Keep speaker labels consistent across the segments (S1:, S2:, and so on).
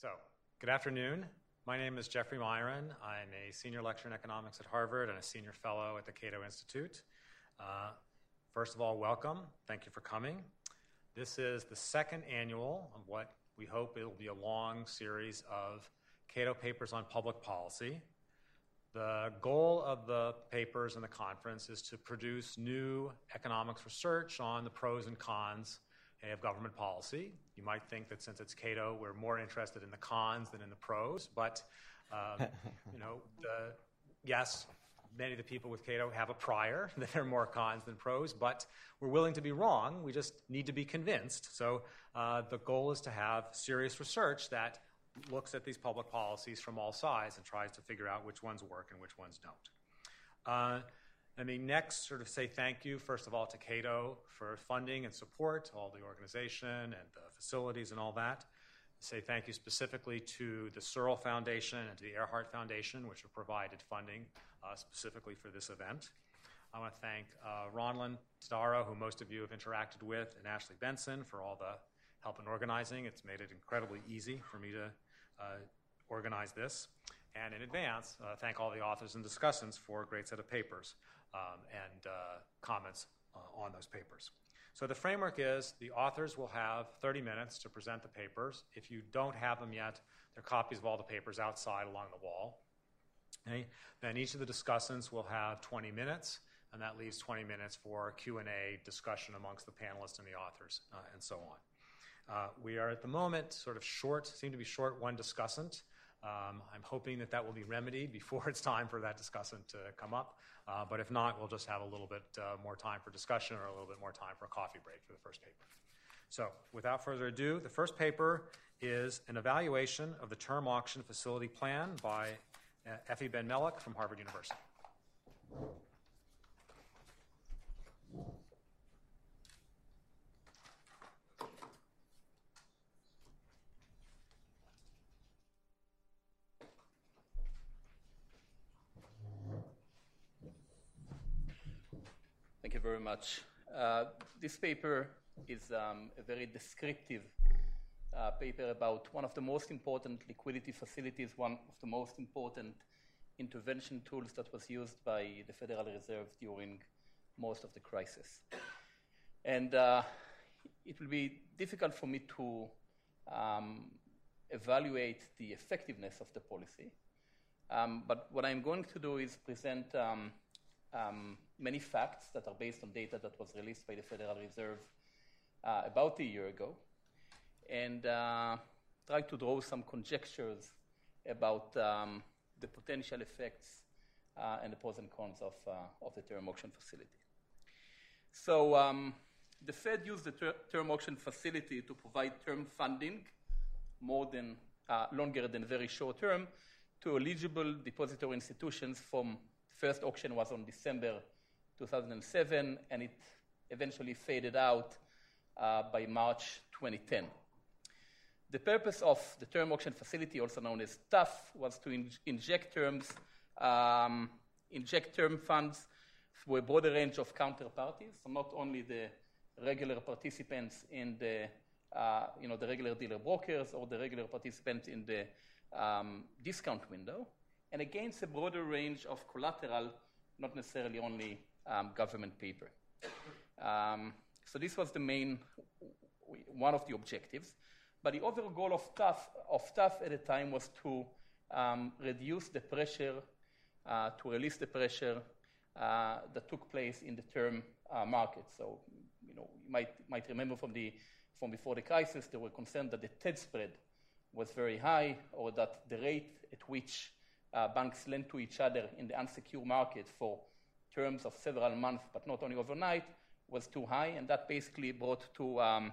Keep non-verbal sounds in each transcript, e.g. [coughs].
S1: So, good afternoon. My name is Jeffrey Miron. I'm a senior lecturer in economics at Harvard and a senior fellow at the Cato Institute. Uh, first of all, welcome. Thank you for coming. This is the second annual of what we hope it will be a long series of Cato papers on public policy. The goal of the papers and the conference is to produce new economics research on the pros and cons of government policy. You might think that since it's Cato, we're more interested in the cons than in the pros, but um, [laughs] you know, the, yes, many of the people with Cato have a prior [laughs] that there are more cons than pros, but we're willing to be wrong. We just need to be convinced. So uh, the goal is to have serious research that looks at these public policies from all sides and tries to figure out which ones work and which ones don't. Uh, let me next sort of say thank you, first of all, to Cato for funding and support, all the organization and the facilities and all that. Say thank you specifically to the Searle Foundation and to the Earhart Foundation, which have provided funding uh, specifically for this event. I want to thank uh, Ronlyn Tadaro, who most of you have interacted with, and Ashley Benson for all the help in organizing. It's made it incredibly easy for me to uh, organize this. And in advance, uh, thank all the authors and discussants for a great set of papers and uh, comments uh, on those papers. So the framework is the authors will have 30 minutes to present the papers. If you don't have them yet, there are copies of all the papers outside along the wall. Okay? Then each of the discussants will have 20 minutes, and that leaves 20 minutes for Q&A discussion amongst the panelists and the authors, uh, and so on. Uh, we are at the moment sort of short, seem to be short one discussant. Um, I'm hoping that that will be remedied before [laughs] it's time for that discussant to come up. Uh, but if not, we'll just have a little bit uh, more time for discussion or a little bit more time for a coffee break for the first paper. So, without further ado, the first paper is an evaluation of the term auction facility plan by uh, Effie Benmelech from Harvard University.
S2: Thank you very much. Uh, this paper is um, a very descriptive uh, paper about one of the most important liquidity facilities, one of the most important intervention tools that was used by the Federal Reserve during most of the crisis. And uh, it will be difficult for me to um, evaluate the effectiveness of the policy. Um, but what I'm going to do is present um, um, many facts that are based on data that was released by the Federal Reserve uh, about a year ago, and uh, try to draw some conjectures about um, the potential effects uh, and the pros and cons of, uh, of the term auction facility. So um, the Fed used the ter- term auction facility to provide term funding more than uh, longer than very short term to eligible depository institutions from first auction was on December 2007, and it eventually faded out uh, by March 2010. The purpose of the term auction facility, also known as TAF, was to in- inject terms, um, inject term funds through a broader range of counterparties, so not only the regular participants in the, uh, you know, the regular dealer brokers or the regular participants in the um, discount window, and against a broader range of collateral, not necessarily only um, government paper. Um, so this was the main, one of the objectives. But the overall goal of TAF, of TAF at the time was to um, reduce the pressure, uh, to release the pressure uh, that took place in the term uh, market. So, you know, you might, might remember from, the, from before the crisis, there were concerns that the TED spread was very high or that the rate at which uh, banks lend to each other in the unsecured market for terms of several months, but not only overnight, was too high, and that basically brought to um,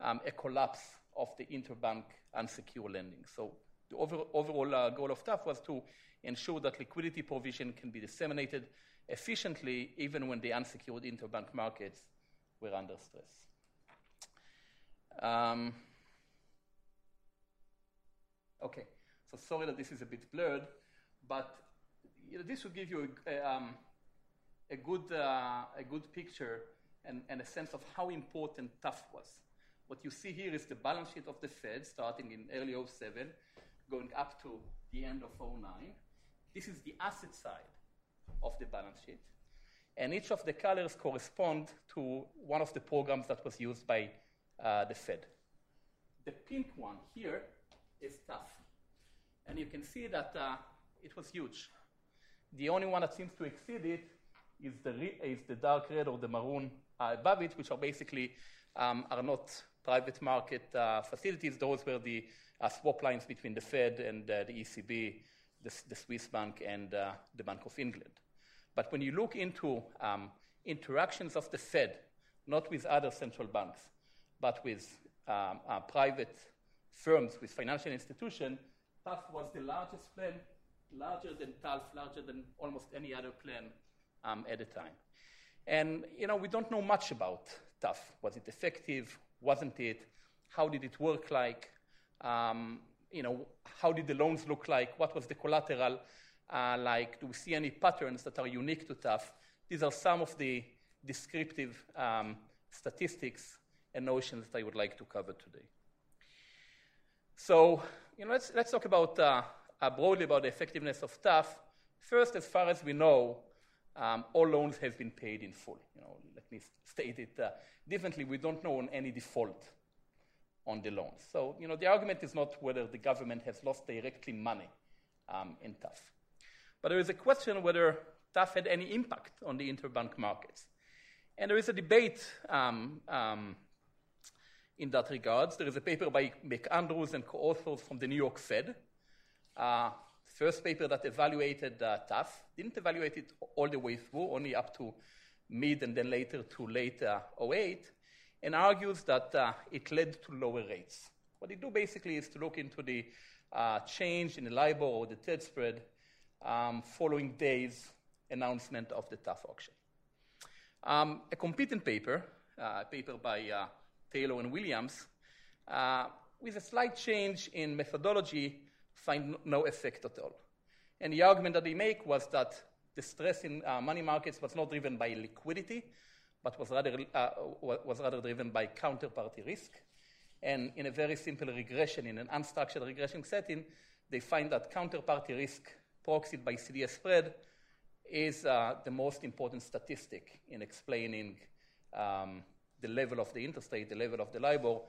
S2: um, a collapse of the interbank unsecured lending. So the over, overall uh, goal of TAF was to ensure that liquidity provision can be disseminated efficiently even when the unsecured interbank markets were under stress. Um, okay, so sorry that this is a bit blurred. But you know, this will give you a, a, um, a good, uh, a good picture and, and, a sense of how important TAF was. What you see here is the balance sheet of the Fed starting in early 07, going up to the end of 09. This is the asset side of the balance sheet. And each of the colors correspond to one of the programs that was used by uh, the Fed. The pink one here is TAF. And you can see that uh, it was huge. The only one that seems to exceed it is the, is the dark red or the maroon uh, above it, which are basically um, are not private market uh, facilities. Those were the uh, swap lines between the Fed and uh, the ECB, the, the, Swiss bank, and uh, the Bank of England. But when you look into um, interactions of the Fed, not with other central banks, but with um, uh, private firms, with financial institutions, TAF was the largest plan, larger than TALF, larger than almost any other plan um, at the time. And, you know, we don't know much about TAF. Was it effective? Wasn't it? How did it work like? Um, you know, how did the loans look like? What was the collateral uh, like? Do we see any patterns that are unique to TAF? These are some of the descriptive um, statistics and notions that I would like to cover today. So, you know, let's, let's talk about uh, uh, broadly about the effectiveness of TAF. First, as far as we know, um, all loans have been paid in full. You know, let me state it uh, differently. We don't know on any default on the loans. So, you know, the argument is not whether the government has lost directly money um, in TAF. But there is a question whether TAF had any impact on the interbank markets. And there is a debate um, um, in that regard. There is a paper by McAndrews and co-authors from the New York Fed. Uh, first paper that evaluated uh, TAF didn't evaluate it all the way through, only up to mid and then later to late uh, 08, and argues that uh, it led to lower rates. What they do basically is to look into the uh, change in the LIBOR or the TED spread um, following days announcement of the TAF auction. Um, a competing paper, uh, a paper by uh, Taylor and Williams, uh, with a slight change in methodology, find no effect at all. And the argument that they make was that the stress in uh, money markets was not driven by liquidity, but was rather, uh, was rather driven by counterparty risk. And in a very simple regression, in an unstructured regression setting, they find that counterparty risk proxied by CDS spread is uh, the most important statistic in explaining um, the level of the interest rate, the level of the LIBOR,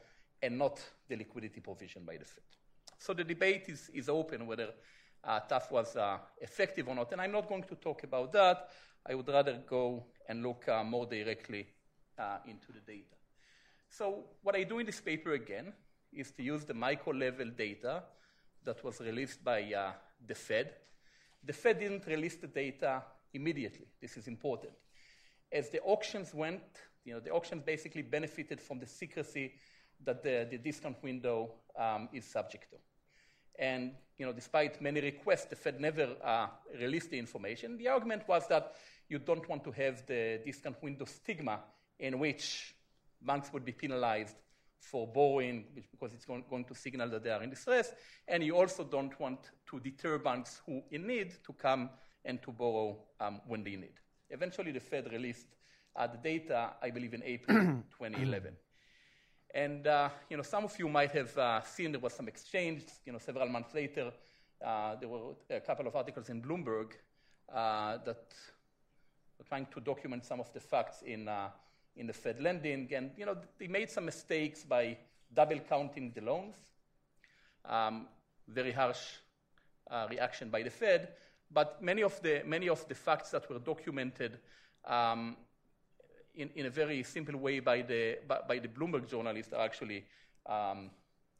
S2: and not the liquidity provision by the Fed. So the debate is, is open whether uh, TAF was uh, effective or not, and I'm not going to talk about that. I would rather go and look uh, more directly uh, into the data. So what I do in this paper again is to use the micro level data that was released by uh, the Fed. The Fed didn't release the data immediately. This is important. As the auctions went, you know, the auctions basically benefited from the secrecy that the, the discount window um, is subject to. And you know, despite many requests, the Fed never uh, released the information. The argument was that you don't want to have the discount window stigma in which banks would be penalized for borrowing because it's going, going, to signal that they are in distress. And you also don't want to deter banks who in need to come and to borrow um, when they need. Eventually, the Fed released uh, the data, I believe, in April [clears throat] 2011. And uh, you know, some of you might have uh, seen there was some exchange. You know, several months later, uh, there were a couple of articles in Bloomberg uh, that were trying to document some of the facts in uh, in the Fed lending, and you know, they made some mistakes by double counting the loans. Um, very harsh uh, reaction by the Fed, but many of the many of the facts that were documented um, in, in a very simple way by the, by, by the Bloomberg journalists are actually um,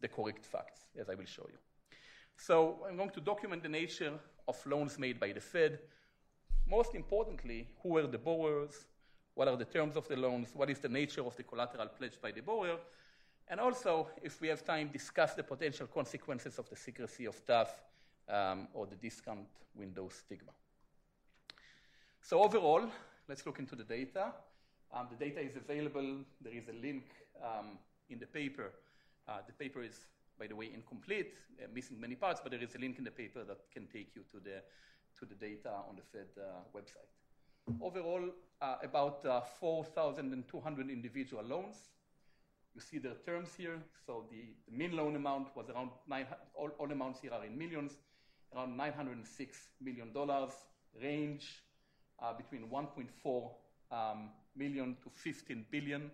S2: the correct facts, as I will show you. So I'm going to document the nature of loans made by the Fed. Most importantly, who are the borrowers, what are the terms of the loans, what is the nature of the collateral pledged by the borrower, and also, if we have time, discuss the potential consequences of the secrecy of TAF um, or the discount window stigma. So overall, let's look into the data. Um, the data is available. There is a link um, in the paper. Uh, the paper is, by the way, incomplete, uh, missing many parts, but there is a link in the paper that can take you to the, to the data on the Fed uh, website. Overall, uh, about uh, 4,200 individual loans. You see the terms here. So the, the mean loan amount was around nine, all, all amounts here are in millions, around $906 million, range uh, between 1.4 um, million to 15 billion.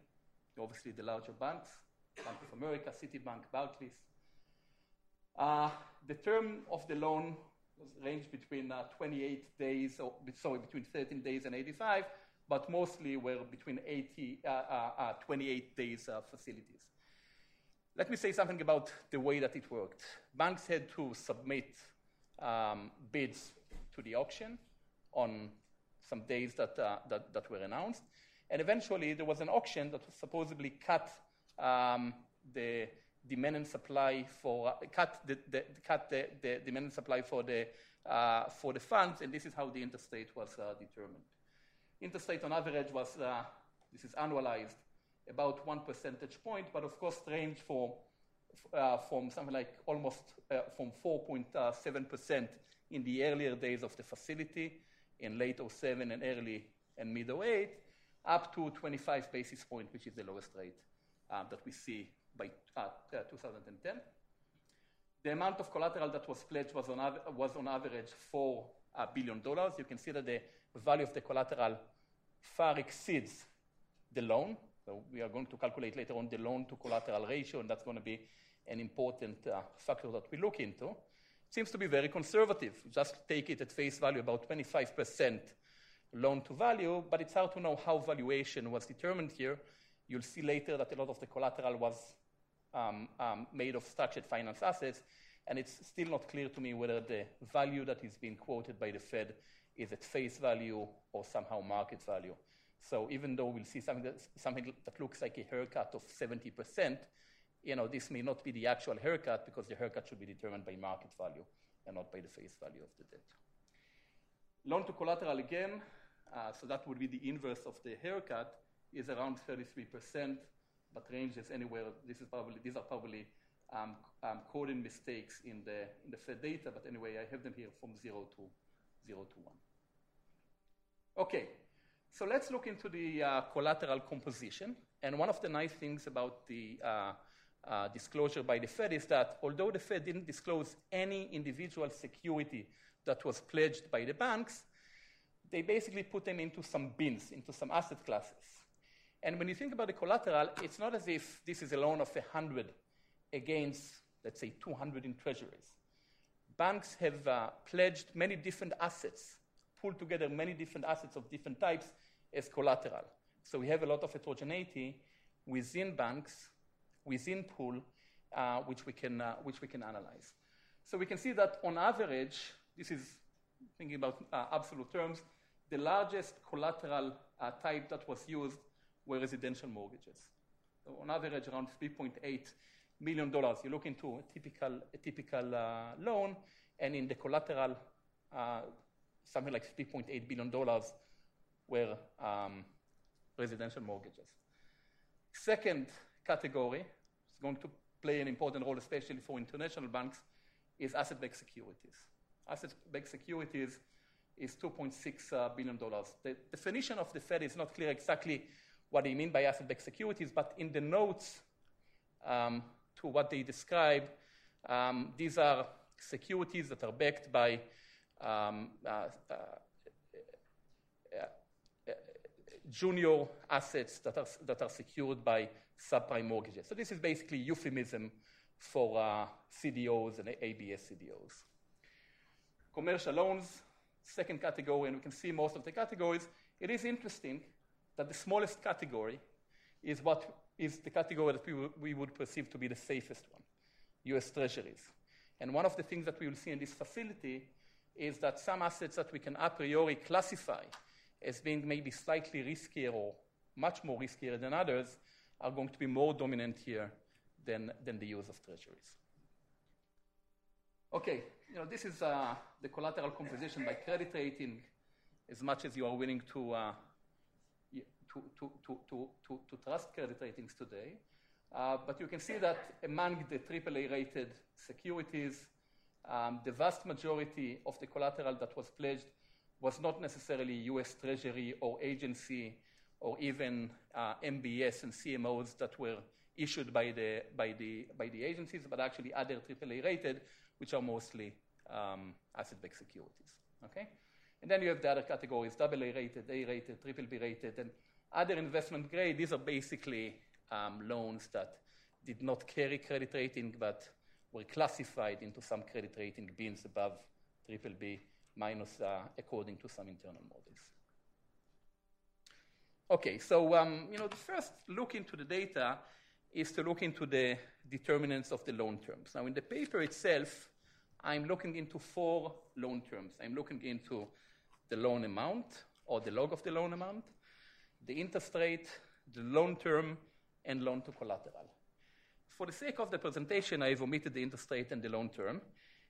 S2: Obviously, the larger banks, Bank of America, Citibank, Barclays. Uh, the term of the loan ranged between uh, 28 days, or sorry, between 13 days and 85, but mostly were between 80, uh, uh, uh 28 days uh, facilities. Let me say something about the way that it worked. Banks had to submit um, bids to the auction on some days that, that, that were announced. And eventually, there was an auction that supposedly cut um, the demand and supply for uh, cut the, the cut the, the, demand and supply for the uh, for the funds, and this is how the interstate was uh, determined. Interstate on average was uh, this is annualized about one percentage point, but of course range for uh, from something like almost uh, from 4.7 percent in the earlier days of the facility in late 07 and early and mid 08 up to 25 basis point, which is the lowest rate um, that we see by uh, 2010. The amount of collateral that was pledged was on, average $4 uh. You can see that the value of the collateral far exceeds the loan. So we are going to calculate later on the loan to collateral ratio, and that's going to be an important uh, factor that we look into. Seems to be very conservative. Just take it at face value, about 25% loan to value, but it's hard to know how valuation was determined here. You'll see later that a lot of the collateral was um, um, made of structured finance assets, and it's still not clear to me whether the value that is being quoted by the Fed is at face value or somehow market value. So even though we'll see something that, something that looks like a haircut of 70%, you know, this may not be the actual haircut because the haircut should be determined by market value and not by the face value of the debt. Loan to collateral again, uh, so that would be the inverse of the haircut, is around 33%, but ranges anywhere. This is probably, these are probably um, um, coding mistakes in the, in the Fed data, but anyway, I have them here from 0 to, 0 to 1. Okay, so let's look into the uh, collateral composition. And one of the nice things about the uh, uh, disclosure by the Fed is that although the Fed didn't disclose any individual security that was pledged by the banks, they basically put them into some bins, into some asset classes. And when you think about the collateral, it's not as if this is a loan of 100 against, let's say, 200 in treasuries. Banks have uh, pledged many different assets, pulled together many different assets of different types as collateral. So we have a lot of heterogeneity within banks, within pool, uh, which, we can, uh, which we can analyze. So we can see that on average, this is thinking about uh, absolute terms, the largest collateral uh, type that was used were residential mortgages. So on average, around $3.8 million. You look into a typical, a typical uh, loan, and in the collateral, uh, something like $3.8 billion were um, residential mortgages. Second category is going to play an important role, especially for international banks, is asset-backed securities. Asset-backed securities is $2.6 uh, billion. The definition of the Fed is not clear exactly what they mean by asset-backed securities, but in the notes um, to what they describe, um, these are securities that are backed by um, uh, uh, uh, junior assets that are, that are secured by subprime mortgages. So this is basically euphemism for uh, CDOs and ABS CDOs. Commercial loans, second category, and we can see most of the categories. It is interesting that the smallest category is what is the category that we, w- we would perceive to be the safest one, US Treasuries. And one of the things that we will see in this facility is that some assets that we can a priori classify as being maybe slightly riskier or much more riskier than others are going to be more dominant here than, than the use of treasuries. Okay, you know, this is uh, the collateral composition by credit rating as much as you are willing to, uh, to, to, to, to, to, trust credit ratings today. Uh, but you can see that among the AAA rated securities, um, the vast majority of the collateral that was pledged was not necessarily US Treasury or agency or even uh, MBS and CMOs that were issued by the, by, the, by the agencies, but actually other AAA rated, which are mostly um, asset-backed securities. Okay? And then you have the other categories, AA rated, A rated, triple B rated, and other investment grade. These are basically um, loans that did not carry credit rating, but were classified into some credit rating bins above triple B minus uh, according to some internal models. Okay, so um, you know the first look into the data is to look into the determinants of the loan terms. Now, in the paper itself, I'm looking into four loan terms. I'm looking into the loan amount or the log of the loan amount, the interest rate, the loan term, and loan to collateral. For the sake of the presentation, I've omitted the interest rate and the loan term.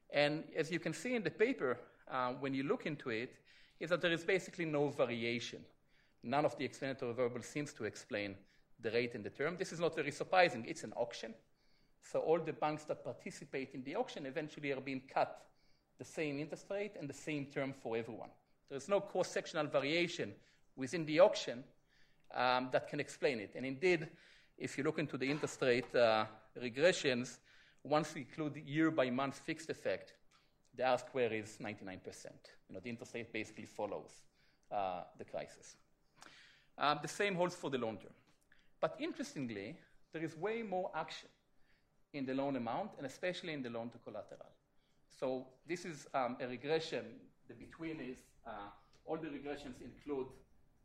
S2: And as you can see in the paper, uh, when you look into it, is that there is basically no variation. None of the explanatory variables seems to explain the rate and the term. This is not very surprising. It's an auction. So all the banks that participate in the auction eventually are being cut the same interest rate and the same term for everyone. There's no cross-sectional variation within the auction um, that can explain it. And indeed, if you look into the interest rate uh, regressions, once we include the year-by-month fixed effect, the R square is 99%. You know, the interest rate basically follows uh, the crisis. Um, the same holds for the loan term. But interestingly, there is way more action in the loan amount and especially in the loan to collateral. So this is um, a regression. The between is uh, all the regressions include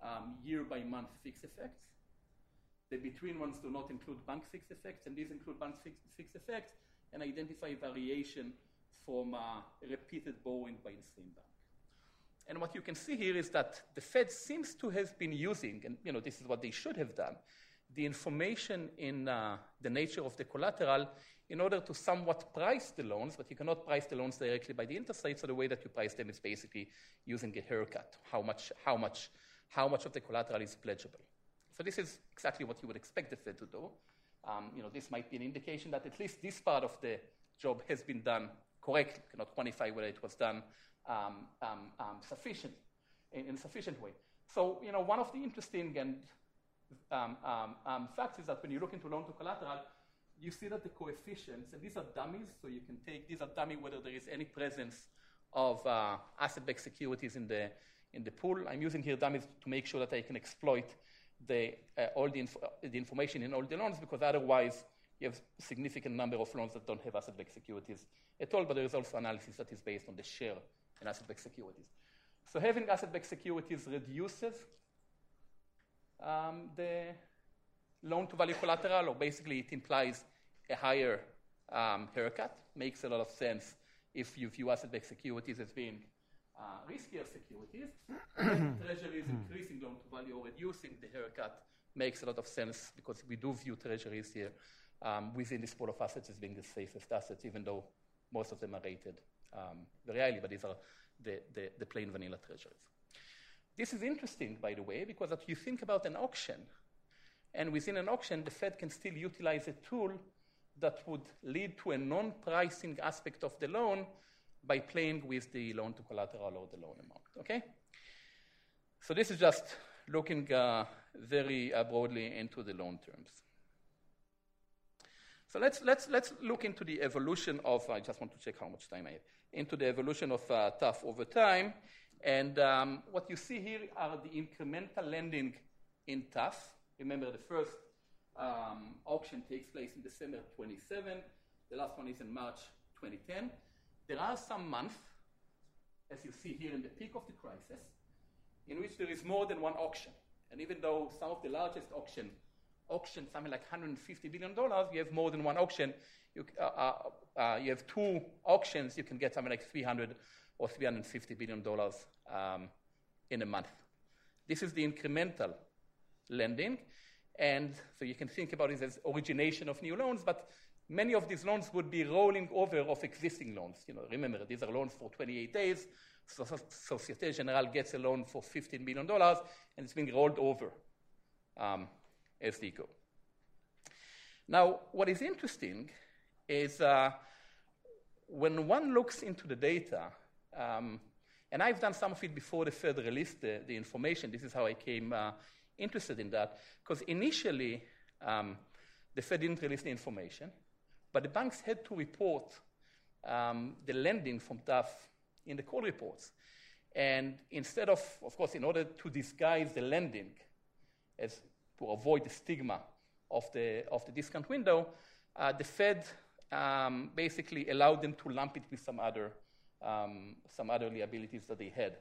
S2: um, year by month fixed effects. The between ones do not include bank fixed effects, and these include bank fixed, effects and identify variation from uh, repeated borrowing by the same bank. And what you can see here is that the Fed seems to have been using, and you know this is what they should have done, the information in uh, the nature of the collateral in order to somewhat price the loans, but you cannot price the loans directly by the interest rate. So the way that you price them is basically using a haircut, how much, how much, how much of the collateral is pledgeable. So this is exactly what you would expect the Fed to do. Um, you know, this might be an indication that at least this part of the job has been done correctly. You cannot quantify whether it was done um, um, um, sufficient in, in, a sufficient way. So, you know, one of the interesting and um, um, um, fact is that when you look into loan to collateral, you see that the coefficients, and these are dummies, so you can take these are dummy whether there is any presence of uh, asset-backed securities in the in the pool. I'm using here dummies to make sure that I can exploit the uh, all the, inf- the information in all the loans because otherwise you have significant number of loans that don't have asset-backed securities at all. But there is also analysis that is based on the share in asset-backed securities. So having asset-backed securities reduces um, the loan to value collateral, or basically it implies a higher um, haircut. Makes a lot of sense if you view asset backed securities as being uh, riskier securities. [coughs] treasuries increasing loan to value or reducing the haircut makes a lot of sense because we do view treasuries here um, within this pool of assets as being the safest assets, even though most of them are rated um, very highly, but these are the, the, the plain vanilla treasuries. This is interesting, by the way, because if you think about an auction, and within an auction, the Fed can still utilize a tool that would lead to a non pricing aspect of the loan by playing with the loan to collateral or the loan amount. Okay? So this is just looking uh, very uh, broadly into the loan terms. So let's, let's, let's look into the evolution of, I just want to check how much time I have, into the evolution of uh, TAF over time. And um, what you see here are the incremental lending in TAF. Remember, the first um, auction takes place in December 27. The last one is in March 2010. There are some months, as you see here in the peak of the crisis, in which there is more than one auction. And even though some of the largest auction auction something like 150 billion dollars, you have more than one auction. You, uh, uh, uh, you have two auctions, you can get something like 300 or 350 billion dollars um, in a month. This is the incremental lending. And so you can think about it as origination of new loans, but many of these loans would be rolling over of existing loans. You know, remember, these are loans for 28 days. So Societe Generale gets a loan for $15 million, and it's being rolled over um, as they go. Now, what is interesting is uh, when one looks into the data, um, and I've done some of it before the Fed released the, the information. This is how I came uh, interested in that. Because initially, um, the Fed didn't release the information, but the banks had to report um, the lending from TAF in the call reports. And instead of, of course, in order to disguise the lending, as to avoid the stigma of the, of the discount window, uh, the Fed um, basically allowed them to lump it with some other, um, some other liabilities that they had.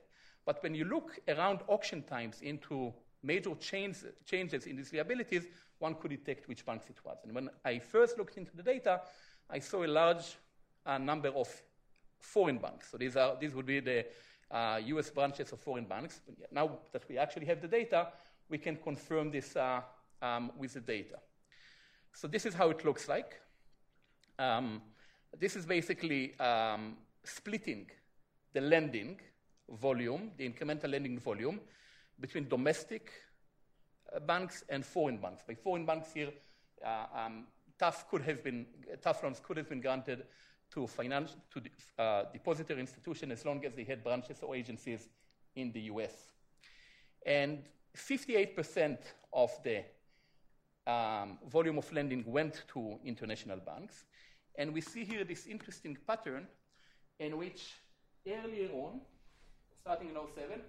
S2: But when you look around auction times into major change, changes in these liabilities, one could detect which banks it was. And when I first looked into the data, I saw a large uh, number of foreign banks. So these, are, these would be the uh, US branches of foreign banks. But now that we actually have the data, we can confirm this uh, um, with the data. So this is how it looks like. Um, this is basically um, splitting the lending volume, the incremental lending volume, between domestic uh, banks and foreign banks. By foreign banks here, uh, um, TAF could have been, TAF loans could have been granted to, finance, to uh, depository institutions as long as they had branches or agencies in the US. And 58% of the um, volume of lending went to international banks. And we see here this interesting pattern in which earlier on, starting in 07,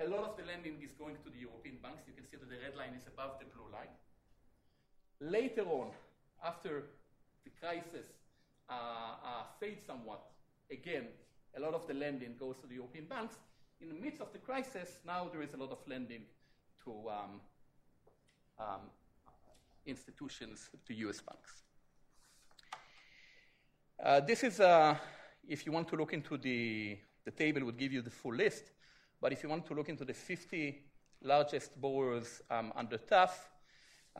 S2: a lot of the lending is going to the European banks. You can see that the red line is above the blue line. Later on, after the crisis uh, uh, fades somewhat, again, a lot of the lending goes to the European banks. In the midst of the crisis, now there is a lot of lending to um, um, institutions, to US banks. Uh, this is, uh, if you want to look into the, the table, would give you the full list. But if you want to look into the 50 largest borrowers um, under TAF,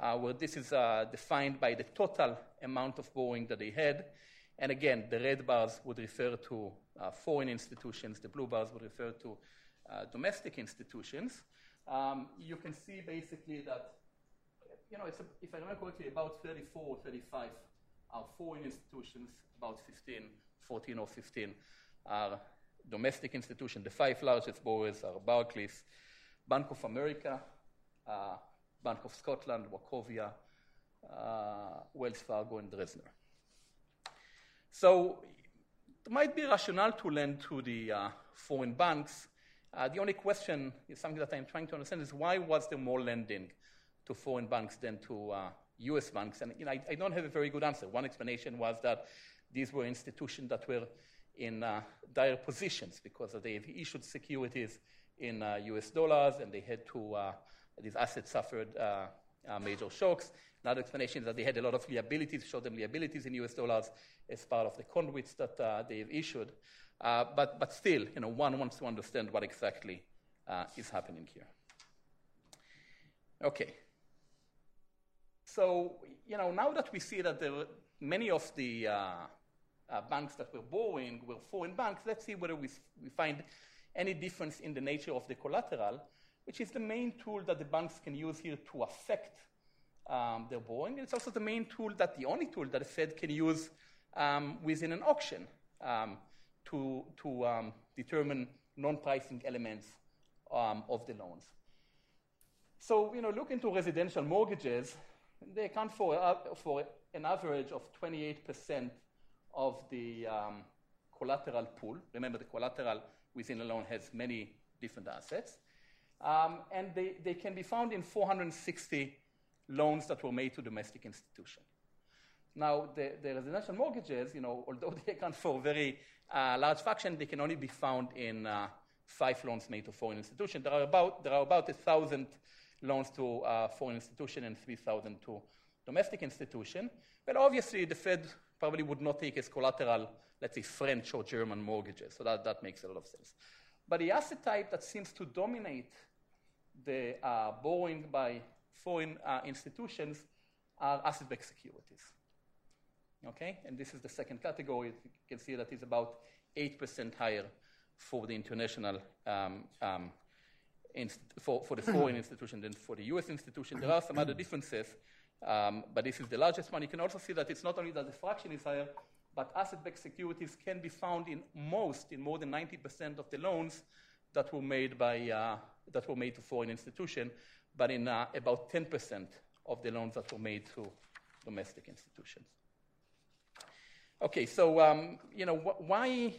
S2: uh, where this is uh, defined by the total amount of borrowing that they had. And again, the red bars would refer to uh, foreign institutions, the blue bars would refer to uh, domestic institutions. Um, you can see basically that, you know, a, if I remember correctly, about 34 or 35 are foreign institutions, about 15, 14 or 15 are domestic institutions. The five largest borrowers are Barclays, Bank of America, uh, Bank of Scotland, Wachovia, uh, Wells Fargo, and Dresdner. So there might be rationale to lend to the uh, foreign banks. Uh, the only question is something that I'm trying to understand is why was there more lending to foreign banks than to U.S. Uh, banks? And you know, I, I, don't have a very good answer. One explanation was that these were institutions that were in uh, dire positions because they issued securities in uh, US dollars and they had to, uh, these assets suffered uh, uh, major shocks. Another explanation is that they had a lot of liabilities, showed them liabilities in US dollars as part of the conduits that uh, they've issued. but, but still, you know, one wants to understand what exactly is happening here. Okay. So, you know, now that we see that there many of the uh, banks that were borrowing were foreign banks, let's see whether we, we find any difference in the nature of the collateral, which is the main tool that the banks can use here to affect um, their borrowing. It's also the main tool that the only tool that the Fed can use um, within an auction um, to, to um, determine non-pricing elements um, of the loans. So, you know, look into residential mortgages. They account for, uh, for an average of 28 percent of the um, collateral pool. Remember, the collateral within a loan has many different assets. Um, and they, they can be found in 460 loans that were made to domestic institutions. Now, the, the, residential mortgages, you know, although they account for a very uh, large fraction, they can only be found in uh, five loans made to foreign institutions. There are about, there are about 1,000 loans to uh, foreign institutions and 3,000 to domestic institutions. But obviously, the Fed probably would not take as collateral, let's say, French or German mortgages. So that, that makes a lot of sense. But the asset type that seems to dominate the uh, borrowing by foreign uh, institutions are asset-backed securities. Okay, and this is the second category. You can see that is about 8% higher for the international, um, um, inst- for, for the foreign [clears throat] institution than for the US institution. There are some other differences, um, but this is the largest one. You can also see that it's not only that the fraction is higher, but asset-backed securities can be found in most, in more than 90% of the loans that were made by uh, that were made to foreign institutions, but in uh, about 10% of the loans that were made to domestic institutions. Okay, so um, you know wh- why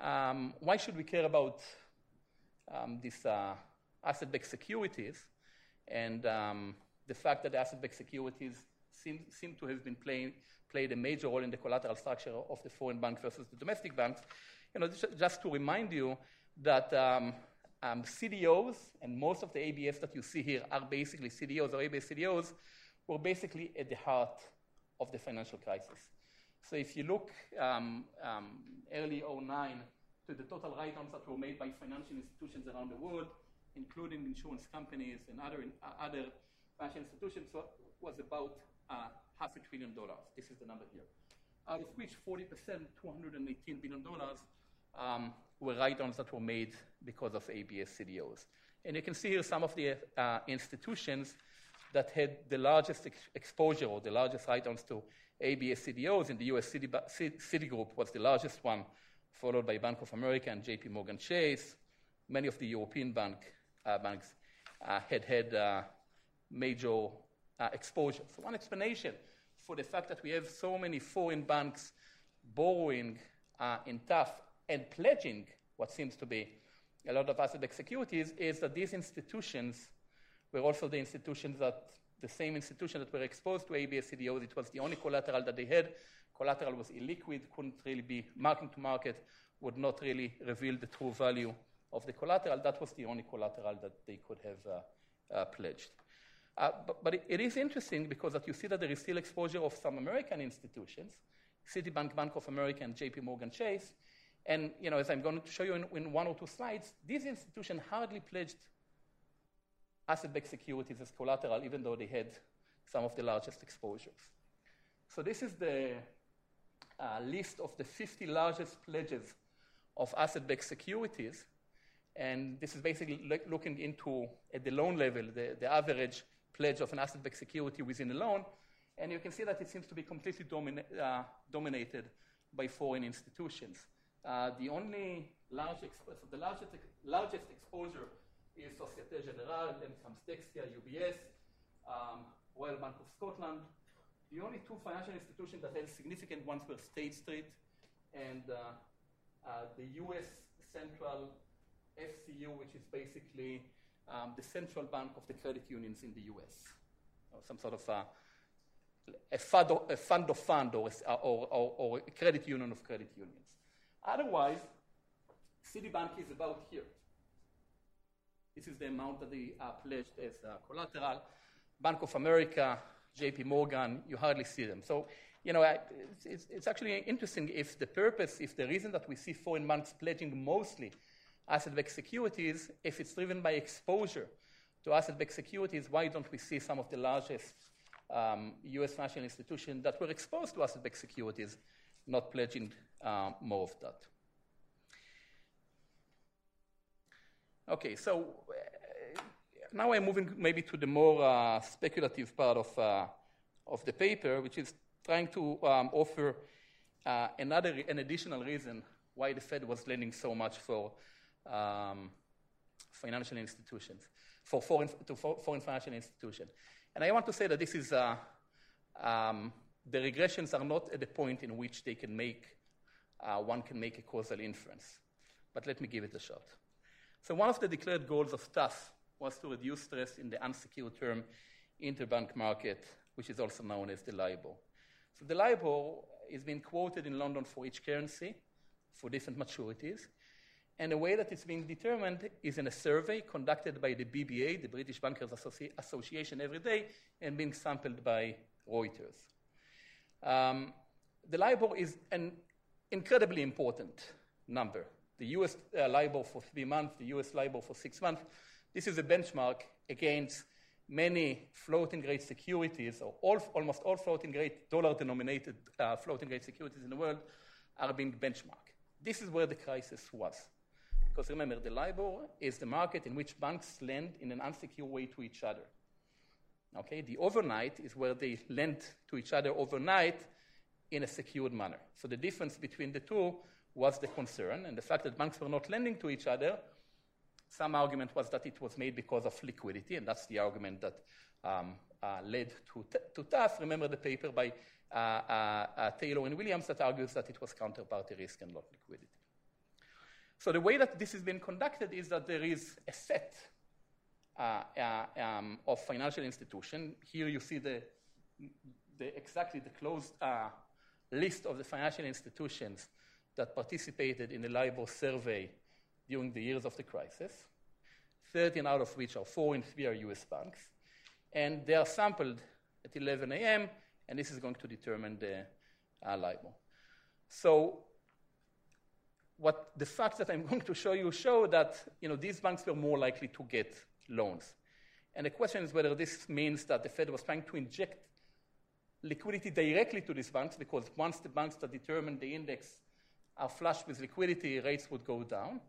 S2: um, why should we care about um, these uh, asset-backed securities and um, the fact that asset-backed securities seem, seem to have been playing played a major role in the collateral structure of the foreign bank versus the domestic banks? You know, just to remind you that um, um, CDOs and most of the ABS that you see here are basically CDOs or ABS CDOs were basically at the heart of the financial crisis. So if you look um, um, early 09 to the total write-downs that were made by financial institutions around the world, including insurance companies and other, uh, other financial institutions, was about uh, half a trillion dollars. This is the number here. Out of which 40%, $218 billion, um, were write-downs that were made because of ABS CDOs. And you can see here some of the uh, institutions that had the largest ex- exposure or the largest write-downs to ABS CDOs. In the US, Citigroup was the largest one, followed by Bank of America and JP Morgan Chase. Many of the European bank, uh, banks uh, had had uh, major uh, exposure. So, one explanation for the fact that we have so many foreign banks borrowing uh, in TAF and pledging what seems to be a lot of asset backed securities is that these institutions were also the institutions that the same institution that were exposed to ABS CDOs. It was the only collateral that they had. Collateral was illiquid, couldn't really be marking to market, would not really reveal the true value of the collateral. That was the only collateral that they could have uh, uh, pledged. Uh, but, but it, it is interesting because that you see that there is still exposure of some American institutions, Citibank, Bank of America, and JP Morgan Chase. And you know, as I'm going to show you in, in one or two slides, these institutions hardly pledged asset-backed securities as collateral, even though they had some of the largest exposures. So this is the uh, list of the 50 largest pledges of asset-backed securities. And this is basically looking into, at the loan level, the, the average pledge of an asset-backed security within a loan. And you can see that it seems to be completely domina- uh, dominated by foreign institutions. Uh, the only large exp- so the largest, largest exposure is Societe Generale, then comes Dexia, UBS, um, Royal Bank of Scotland. The only two financial institutions that had significant ones were State Street and uh, uh, the US Central FCU, which is basically um, the central bank of the credit unions in the US, or some sort of uh, a, fund, a fund of fund or, or, or, or a credit union of credit unions. Otherwise, Citibank is about here. This is the amount that they uh, pledged as uh, collateral. Bank of America, JP Morgan, you hardly see them. So, you know, it's, it's, it's, actually interesting if the purpose, if the reason that we see foreign banks pledging mostly asset-backed securities, if it's driven by exposure to asset-backed securities, why don't we see some of the largest um, U.S. financial institutions that were exposed to asset-backed securities not pledging um, more of that? Okay, so uh, now I'm moving maybe to the more uh, speculative part of, uh, of the paper, which is trying to um, offer uh, another, an additional reason why the Fed was lending so much for um, financial institutions, for foreign, to foreign financial institutions. And I want to say that this is, uh, um, the regressions are not at the point in which they can make, uh, one can make a causal inference. But let me give it a shot. So one of the declared goals of TAF was to reduce stress in the unsecured term interbank market, which is also known as the LIBOR. So the LIBOR is being quoted in London for each currency for different maturities. And the way that it's being determined is in a survey conducted by the BBA, the British Bankers Associ- Association, every day, and being sampled by Reuters. Um, the LIBOR is an incredibly important number the US uh, LIBOR for three months, the US LIBOR for six months. This is a benchmark against many floating rate securities, or all, almost all floating rate, dollar denominated uh, floating rate securities in the world are being benchmarked. This is where the crisis was. Because remember, the LIBOR is the market in which banks lend in an unsecured way to each other. Okay, the overnight is where they lend to each other overnight in a secured manner. So the difference between the two was the concern, and the fact that banks were not lending to each other, some argument was that it was made because of liquidity, and that's the argument that um, uh, led to, to TAF. Remember the paper by uh, uh, Taylor and Williams that argues that it was counterparty risk and not liquidity. So the way that this has been conducted is that there is a set uh, uh, um, of financial institution. Here you see the, the exactly the closed uh, list of the financial institutions that participated in the LIBOR survey during the years of the crisis. 13 out of which are four and three are US banks. And they are sampled at 11 a.m., and this is going to determine the uh, LIBOR. So what the facts that I'm [laughs] going to show you show that you know, these banks were more likely to get loans. And the question is whether this means that the Fed was trying to inject liquidity directly to these banks because once the banks that determine the index are flush with liquidity, rates would go down.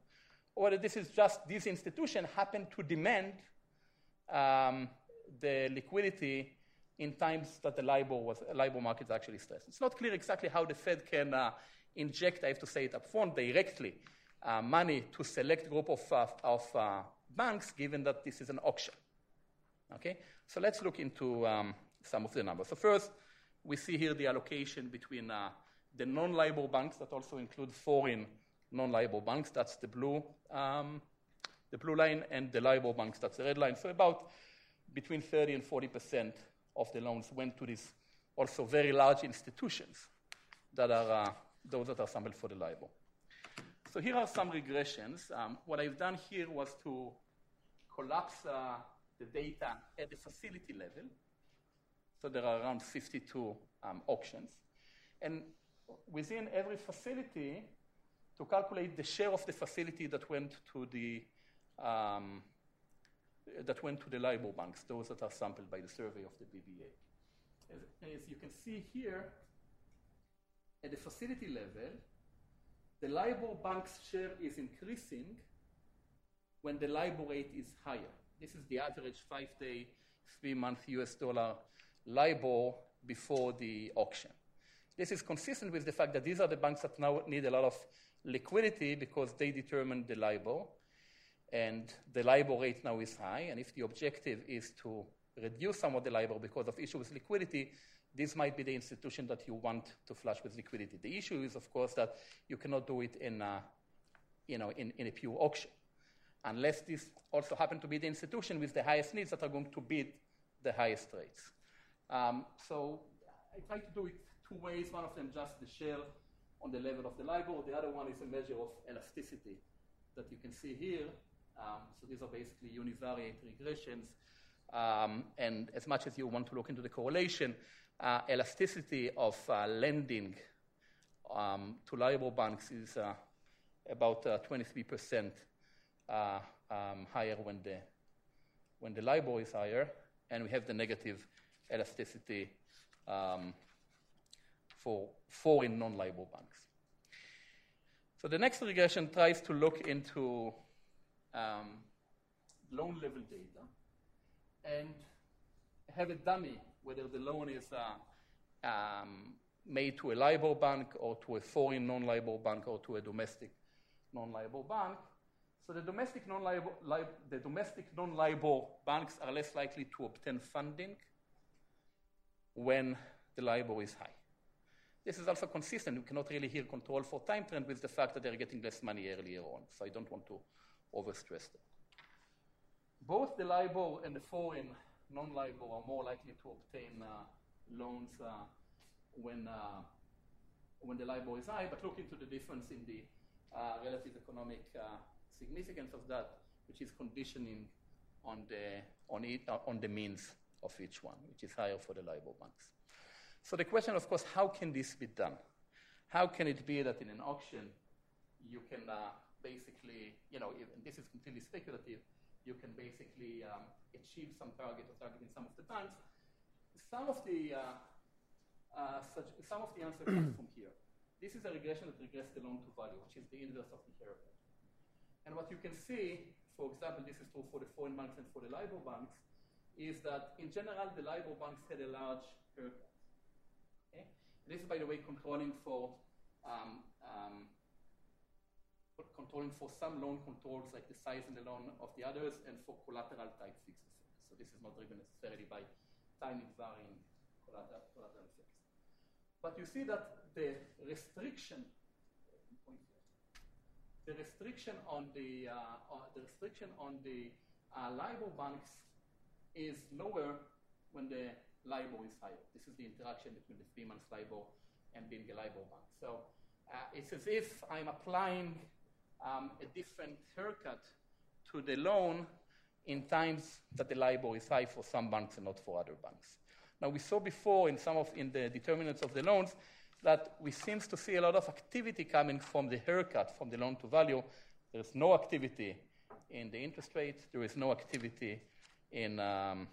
S2: Or whether this is just these institutions happen to demand um, the liquidity in times that the LIBOR, was, LIBOR market is actually stressed. It's not clear exactly how the Fed can uh, inject, I have to say it up front, directly uh, money to select group of, uh, of uh, banks, given that this is an auction. Okay, so let's look into um, some of the numbers. So first, we see here the allocation between uh, the non-LIBOR banks that also include foreign non-LIBOR banks. That's the blue, um, the blue line, and the LIBOR banks. That's the red line. So about between 30 and 40 percent of the loans went to these also very large institutions that are uh, those that are sampled for the LIBOR. So here are some regressions. Um, what I've done here was to collapse uh, the data at the facility level. So there are around 52 um, auctions. And within every facility, to calculate the share of the facility that went to the um, that went to the LIBOR banks, those that are sampled by the survey of the BBA. As, as you can see here, at the facility level, the LIBOR bank's share is increasing when the LIBOR rate is higher. This is the average five day, three month US dollar LIBOR before the auction. This is consistent with the fact that these are the banks that now need a lot of liquidity because they determine the LIBOR. And the LIBOR rate now is high. And if the objective is to reduce some of the LIBOR because of issues with liquidity, this might be the institution that you want to flush with liquidity. The issue is, of course, that you cannot do it in a, you know, in, in a pure auction, unless this also happen to be the institution with the highest needs that are going to bid the highest rates. Um, so I try to do it two ways. One of them just the share on the level of the LIBOR. The other one is a measure of elasticity that you can see here. Um, so these are basically univariate regressions. Um, and as much as you want to look into the correlation, uh, elasticity of uh, lending um, to LIBOR banks is uh, about 23% uh, uh, um, higher when the, when the LIBOR is higher, and we have the negative elasticity um, for foreign non-LIBOR banks. So the next regression tries to look into um, loan level data and have a dummy whether the loan is uh, um, made to a LIBOR bank or to a foreign non-LIBOR bank or to a domestic non-LIBOR bank. So the domestic non-LIBOR, the domestic non-LIBOR banks are less likely to obtain funding when the LIBOR is high. This is also consistent. We cannot really here control for time trend with the fact that they're getting less money earlier on. So I don't want to overstress that. Both the LIBOR and the foreign non-LIBOR are more likely to obtain uh, loans uh, when, uh, when the LIBOR is high, but look into the difference in the relative economic significance of that, which is conditioning on the, on, it, on the means of each one, which is higher for the LIBOR banks. So the question, of course, how can this be done? How can it be that in an auction you can uh, basically, you know, this is completely speculative, you can basically um, achieve some target or targeting some of the banks. Some of the uh, uh, such, some of the answer comes from [coughs] here. This is a regression that regrets the loan to value, which is the inverse of the haircut. And what you can see, for example, this is true for the foreign banks and for the LIBOR banks, is that in general the LIBOR banks had a large haircut. Okay? This is, by the way, controlling for um, um, controlling for some loan controls like the size and the loan of the others and for collateral type fixes. So this is not driven necessarily by time varying collateral, collateral effects. But you see that the restriction, the restriction on the, uh, on the restriction on the uh, LIBOR banks is lower when the LIBOR is higher. This is the interaction between the three months LIBOR and being a LIBOR bank. So uh, it's as if I'm applying um, a different haircut to the loan in times that the LIBOR is high for some banks and not for other banks. Now we saw before in some of in the determinants of the loans that we seem to see a lot of activity coming from the haircut from the loan to value. There's no activity in the interest rate. There is no activity in um,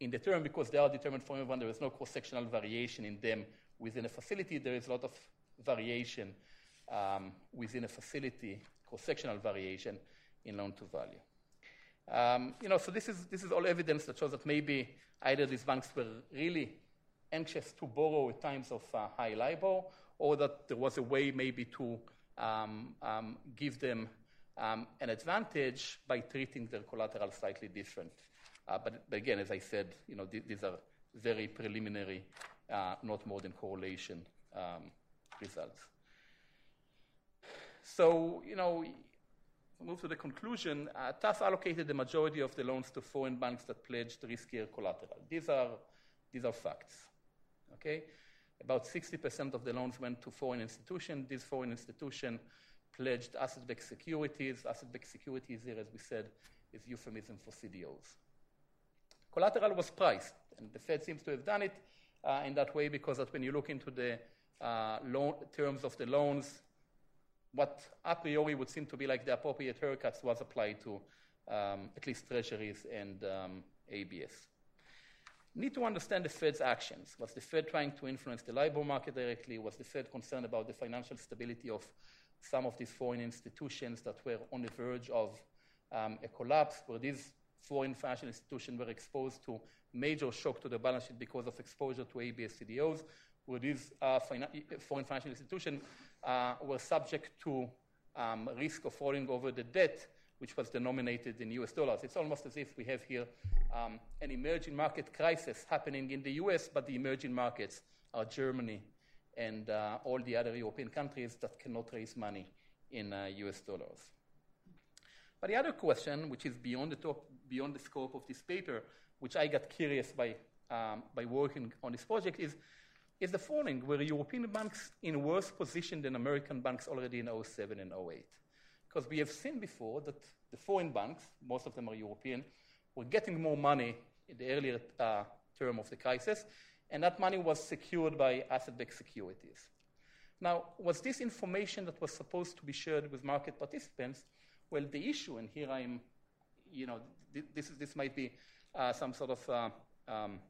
S2: in the term because they are determined from everyone. There is no cross-sectional variation in them within a facility. There is a lot of variation um, within a facility, cross-sectional variation in loan to value. Um, you know, so this is, this is all evidence that shows that maybe either these banks were really anxious to borrow at times of uh, high LIBOR, or that there was a way maybe to um, um, give them um, an advantage by treating their collateral slightly different. Uh, but, but, again, as I said, you know, th- these are very preliminary, uh, not more than correlation um, results. So, you know, move to the conclusion, uh, TAF allocated the majority of the loans to foreign banks that pledged riskier collateral. These are, these are facts. Okay? About 60% of the loans went to foreign institutions. These foreign institutions pledged asset-backed securities. Asset-backed securities here, as we said, is euphemism for CDOs. Collateral was priced, and the Fed seems to have done it uh, in that way because that when you look into the uh, loan, terms of the loans, what a priori would seem to be like the appropriate haircuts was applied to um, at least treasuries and um, ABS. Need to understand the Fed's actions. Was the Fed trying to influence the LIBOR market directly? Was the Fed concerned about the financial stability of some of these foreign institutions that were on the verge of um, a collapse? Were these foreign financial institutions were exposed to major shock to the balance sheet because of exposure to ABS CDOs? Were these uh, foreign financial institutions were subject to um, risk of falling over the debt, which was denominated in US dollars. It's almost as if we have here um, an emerging market crisis happening in the US, but the emerging markets are Germany and uh, all the other European countries that cannot raise money in uh, US dollars. But the other question, which is beyond the, top, beyond the scope of this paper, which I got curious by, um, by working on this project, is is the following were European banks in worse position than American banks already in 07 and 08? Because we have seen before that the foreign banks, most of them are European, were getting more money in the earlier uh, term of the crisis, and that money was secured by asset backed securities. Now, was this information that was supposed to be shared with market participants? Well, the issue, and here I'm, you know, this, is, this might be uh, some sort of uh, um,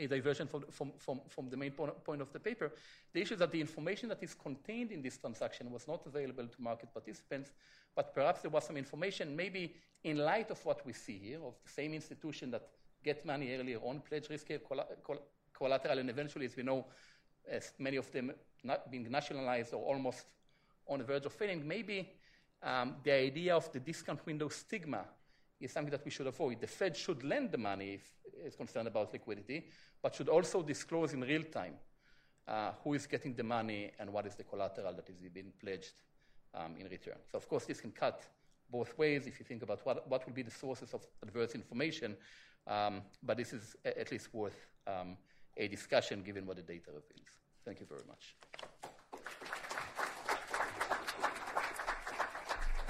S2: a diversion from, from, from, from the main point of the paper. The issue is that the information that is contained in this transaction was not available to market participants, but perhaps there was some information, maybe in light of what we see here, of the same institution that get money earlier on, pledge risk collateral, and eventually, as we know, as many of them not being nationalized or almost on the verge of failing, maybe um, the idea of the discount window stigma is something that we should avoid. The Fed should lend the money if it's concerned about liquidity, but should also disclose in real time uh, who is getting the money and what is the collateral that is being pledged um, in return. So, of course, this can cut both ways if you think about what, what will be the sources of adverse information, um, but this is at least worth um, a discussion given what the data reveals. Thank you very much.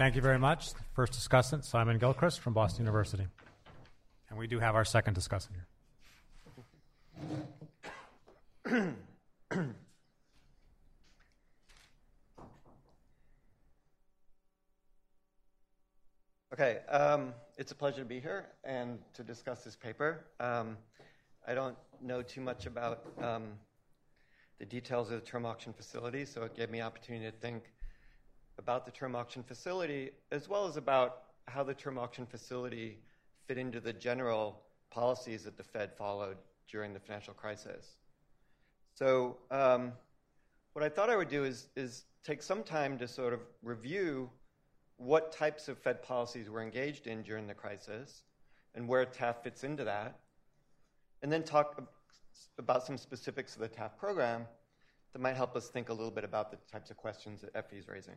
S1: Thank you very much. First discussant, Simon Gilchrist from Boston University. And we do have our second discussant here. [clears throat]
S3: okay, um, it's a pleasure to be here and to discuss this paper. Um, I don't know too much about um, the details of the term auction facility, so it gave me opportunity to think about the term auction facility, as well as about how the term auction facility fit into the general policies that the Fed followed during the financial crisis. So, um, what I thought I would do is, is take some time to sort of review what types of Fed policies were engaged in during the crisis and where TAF fits into that. and then talk about some specifics of the TAF program that might help us think a little bit about the types of questions that Effie is raising.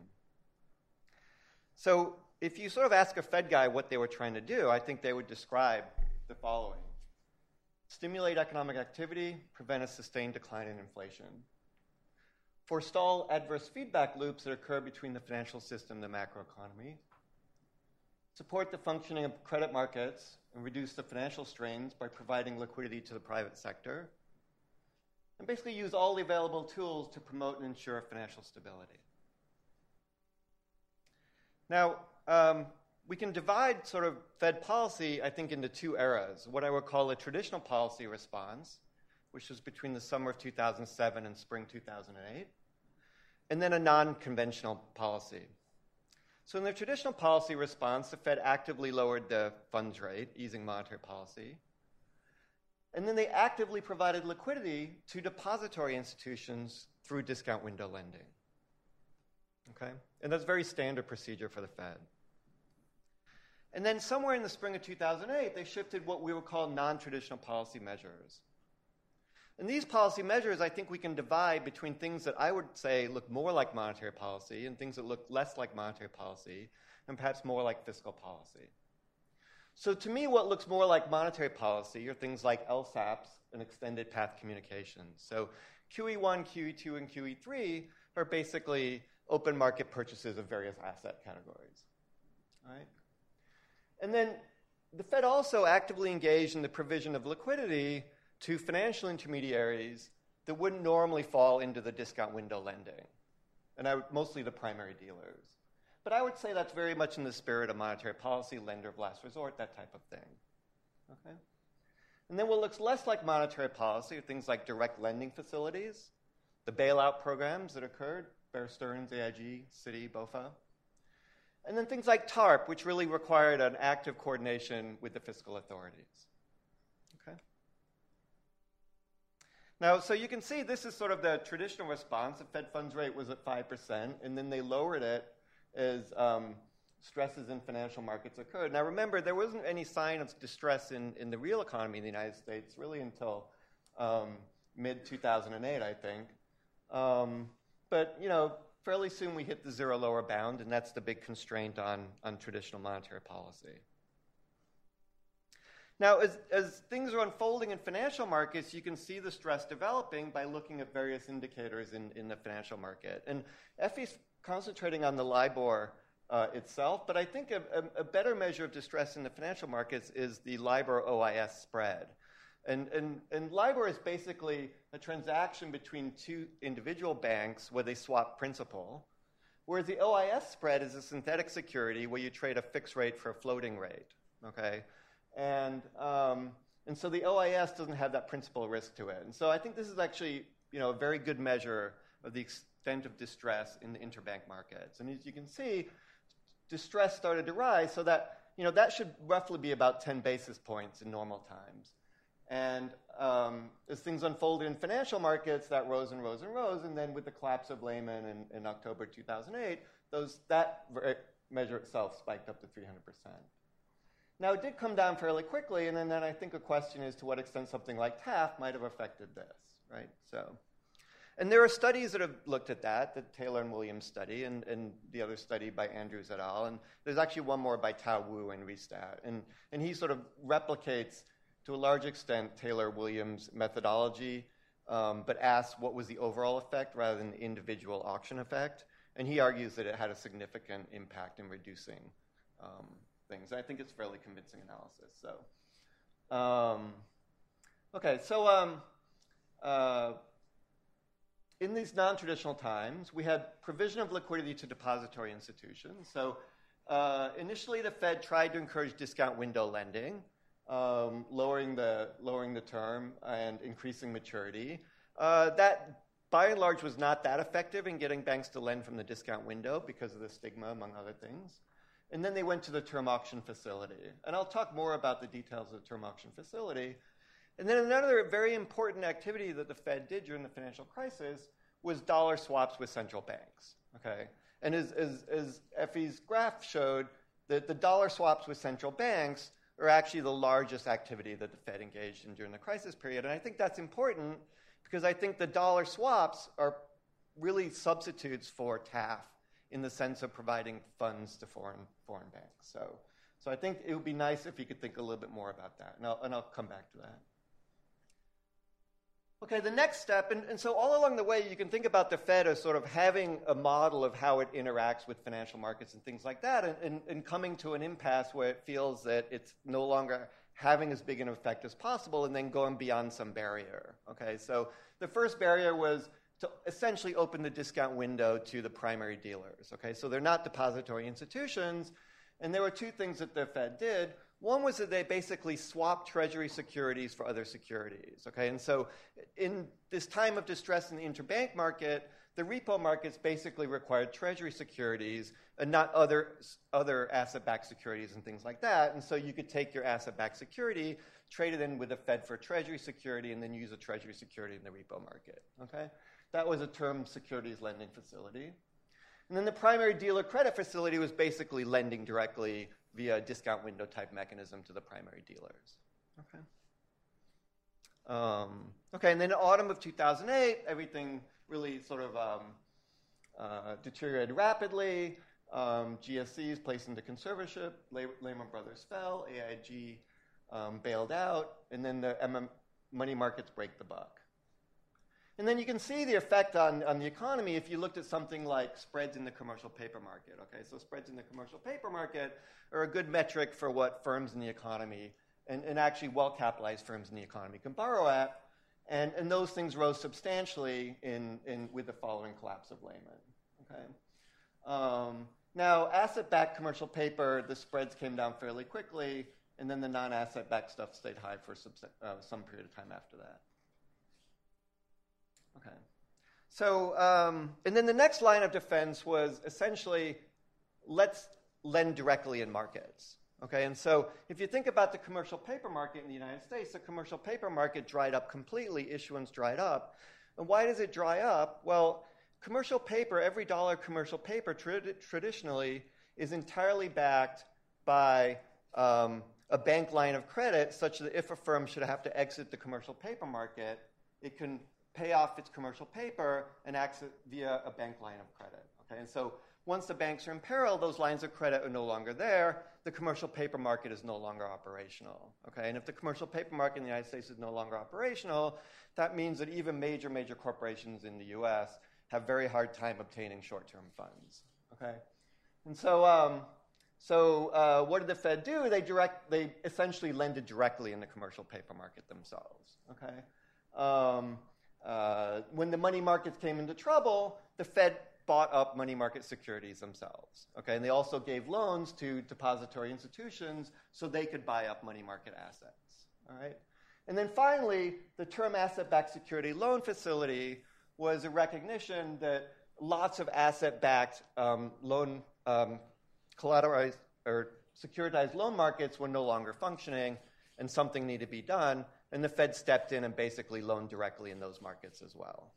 S3: So, if you sort of ask a Fed guy what they were trying to do, I think they would describe the following. Stimulate economic activity, prevent a sustained decline in inflation, forestall adverse feedback loops that occur between the financial system and the macroeconomy, support the functioning of credit markets and reduce the financial strains by providing liquidity to the private sector, and basically use all the available tools to promote and ensure financial stability. Now, um, we can divide sort of Fed policy, I think, into two eras. What I would call a traditional policy response, which was between the summer of 2007 and spring 2008, and then a non conventional policy. So, in the traditional policy response, the Fed actively lowered the funds rate, easing monetary policy. And then they actively provided liquidity to depository institutions through discount window lending. Okay? And that's very standard procedure for the Fed. And then somewhere in the spring of 2008, they shifted what we would call non traditional policy measures. And these policy measures, I think we can divide between things that I would say look more like monetary policy and things that look less like monetary policy, and perhaps more like fiscal policy. So, to me, what looks more like monetary policy are things like LSAPs and extended path communications. So, QE1, QE2, and QE3 are basically open market purchases of various asset categories. All right? And then the Fed also actively engaged in the provision of liquidity to financial intermediaries that wouldn't normally fall into the discount window lending, and I, mostly the primary dealers. But I would say that's very much in the spirit of monetary policy, lender of last resort, that type of thing. Okay? And then what looks less like monetary policy are things like direct lending facilities, the bailout programs that occurred, Bear Stearns, AIG, Citi, BOFA. And then things like TARP, which really required an active coordination with the fiscal authorities. Okay? Now, so you can see this is sort of the traditional response. The Fed funds rate was at 5%, and then they lowered it as um, stresses in financial markets occurred. Now, remember, there wasn't any sign of distress in, in the real economy in the United States really until um, mid 2008, I think. Um, but, you know, fairly soon we hit the zero lower bound, and that's the big constraint on, on traditional monetary policy. Now, as, as things are unfolding in financial markets, you can see the stress developing by looking at various indicators in, in the financial market. And Effie's concentrating on the LIBOR uh, itself, but I think a, a, a, better measure of distress in the financial markets is the LIBOR OIS spread. And, and, and LIBOR is basically a transaction between two individual banks where they swap principal, whereas the OIS spread is a synthetic security where you trade a fixed rate for a floating rate. Okay? And, um, and so the OIS doesn't have that principal risk to it. And so I think this is actually you know, a very good measure of the extent of distress in the interbank markets. And as you can see, distress started to rise so that you know, that should roughly be about 10 basis points in normal times. And um, as things unfolded in financial markets, that rose and rose and rose. And then with the collapse of Lehman in, in October 2008, those, that measure itself spiked up to 300%. Now, it did come down fairly quickly, and then, then I think a question is to what extent something like TAF might have affected this, right? So, and there are studies that have looked at that, the Taylor and Williams study, and, and the other study by Andrews et al. And there's actually one more by Tao Wu and Restat. And, and he sort of replicates to a large extent, Taylor Williams' methodology, um, but asks what was the overall effect rather than the individual auction effect. And he argues that it had a significant impact in reducing um, things. I think it's fairly convincing analysis. So, um, okay, so um, uh, in these non traditional times, we had provision of liquidity to depository institutions. So, uh, initially, the Fed tried to encourage discount window lending um, lowering, the, lowering the term and increasing maturity. Uh, that, by and large, was not that effective in getting banks to lend from the discount window because of the stigma, among other things. And then they went to the term auction facility. And I'll talk more about the details of the term auction facility. And then another very important activity that the Fed did during the financial crisis was dollar swaps with central banks. Okay? And as, as, as Effie's graph showed, that the dollar swaps with central banks are actually the largest activity that the Fed engaged in during the crisis period. And I think that's important because I think the dollar swaps are really substitutes for TAF in the sense of providing funds to foreign, foreign banks. So, so I think it would be nice if you could think a little bit more about that. And I'll, and I'll come back to that. Okay, the next step, and, and so all along the way, you can think about the Fed as sort of having a model of how it interacts with financial markets and things like that, and, and, and coming to an impasse where it feels that it's no longer having as big an effect as possible, and then going beyond some barrier. Okay, so the first barrier was to essentially open the discount window to the primary dealers. Okay, so they're not depository institutions, and there were two things that the Fed did. One was that they basically swapped treasury securities for other securities. Okay, and so in this time of distress in the interbank market, the repo markets basically required treasury securities and not other, other asset backed securities and things like that. And so you could take your asset backed security, trade it in with the Fed for treasury security, and then use a treasury security in the repo market. Okay? That was a term securities lending facility. And then the primary dealer credit facility was basically lending directly via discount window type mechanism to the primary dealers. Okay. Um, okay, and then in autumn of 2008, everything really sort of um, uh, deteriorated rapidly. Um, GSEs placed into conservatorship, Lehman Brothers fell, AIG um, bailed out, and then the MM money markets break the buck. And then you can see the effect on, on the economy if you looked at something like spreads in the commercial paper market. Okay, so spreads in the commercial paper market are a good metric for what firms in the economy and, and actually well capitalized firms in the economy can borrow at. And, and those things rose substantially in, in, with the following collapse of Lehman. Okay? Um, now, asset backed commercial paper, the spreads came down fairly quickly, and then the non asset backed stuff stayed high for some, uh, some period of time after that. Okay. So, um, and then the next line of defense was essentially let's lend directly in markets. Okay, and so if you think about the commercial paper market in the United States, the commercial paper market dried up completely, issuance dried up. And why does it dry up? Well, commercial paper, every dollar commercial paper traditionally is entirely backed by um, a bank line of credit, such that if a firm should have to exit the commercial paper market, it can pay off its commercial paper and access via a bank line of credit. Okay, and so once the banks are in peril, those lines of credit are no longer there. The commercial paper market is no longer operational. Okay, and if the commercial paper market in the United States is no longer operational, that means that even major major corporations in the U.S. have very hard time obtaining short-term funds. Okay, and so. Um, so uh, what did the Fed do? They direct, they essentially lended directly in the commercial paper market themselves. Okay, um, uh, when the money markets came into trouble, the Fed bought up money market securities themselves. Okay, and they also gave loans to depository institutions so they could buy up money market assets. All right, and then finally, the term asset-backed security loan facility was a recognition that lots of asset-backed um, loan um, collateralized or securitized loan markets were no longer functioning, and something needed to be done and the Fed stepped in and basically loaned directly in those markets as well.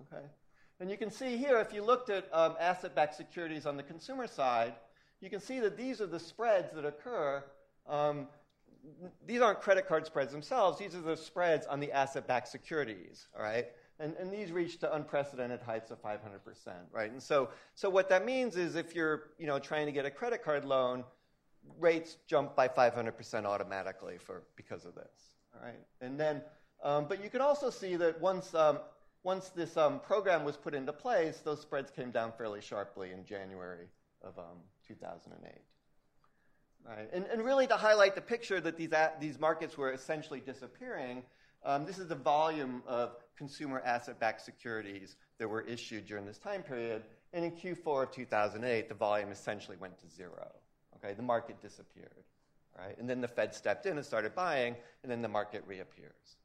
S3: Okay? And you can see here, if you looked at um, asset backed securities on the consumer side, you can see that these are the spreads that occur. Um, these aren't credit card spreads themselves, these are the spreads on the asset backed securities, all right? And, and these reach to unprecedented heights of 500%, right? And so, so what that means is if you're you know, trying to get a credit card loan, rates jump by 500% automatically for, because of this. Right, and then, um, but you can also see that once um, once this um, program was put into place, those spreads came down fairly sharply in January of 2008. Um, right, and, and really to highlight the picture that these these markets were essentially disappearing. Um, this is the volume of consumer asset-backed securities that were issued during this time period. And in Q4 of 2008, the volume essentially went to zero. Okay, the market disappeared right? And then the Fed stepped in and started buying, and then the market reappears.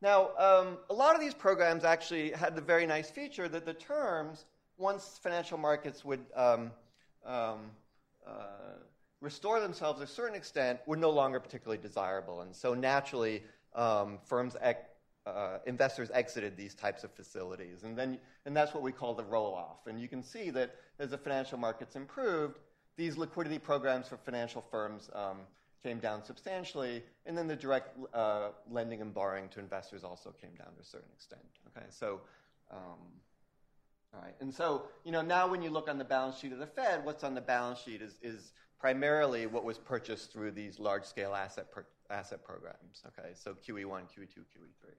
S3: Now, um, a lot of these programs actually had the very nice feature that the terms, once financial markets would um, um, uh, restore themselves to a certain extent, were no longer particularly desirable. And so naturally, um, firms, uh, investors exited these types of facilities. And, then, and that's what we call the roll off. And you can see that as the financial markets improved, these liquidity programs for financial firms um, came down substantially, and then the direct uh, lending and borrowing to investors also came down to a certain extent. Okay, so. Um, all right, and so you know now when you look on the balance sheet of the Fed, what's on the balance sheet is, is primarily what was purchased through these large-scale asset per, asset programs. Okay, so QE1, QE2, QE3.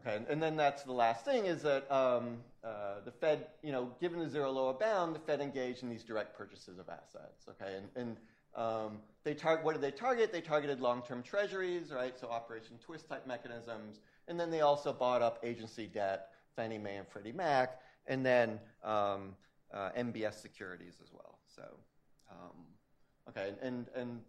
S3: Okay, and, then that's the last thing is that um, uh, the Fed, you know, given the zero lower bound, the Fed engaged in these direct purchases of assets. Okay, and, and um, they tar- what did they target? They targeted long-term treasuries, right? So Operation Twist type mechanisms, and then they also bought up agency debt, Fannie Mae and Freddie Mac, and then um, uh, MBS securities as well. So, um, okay, and and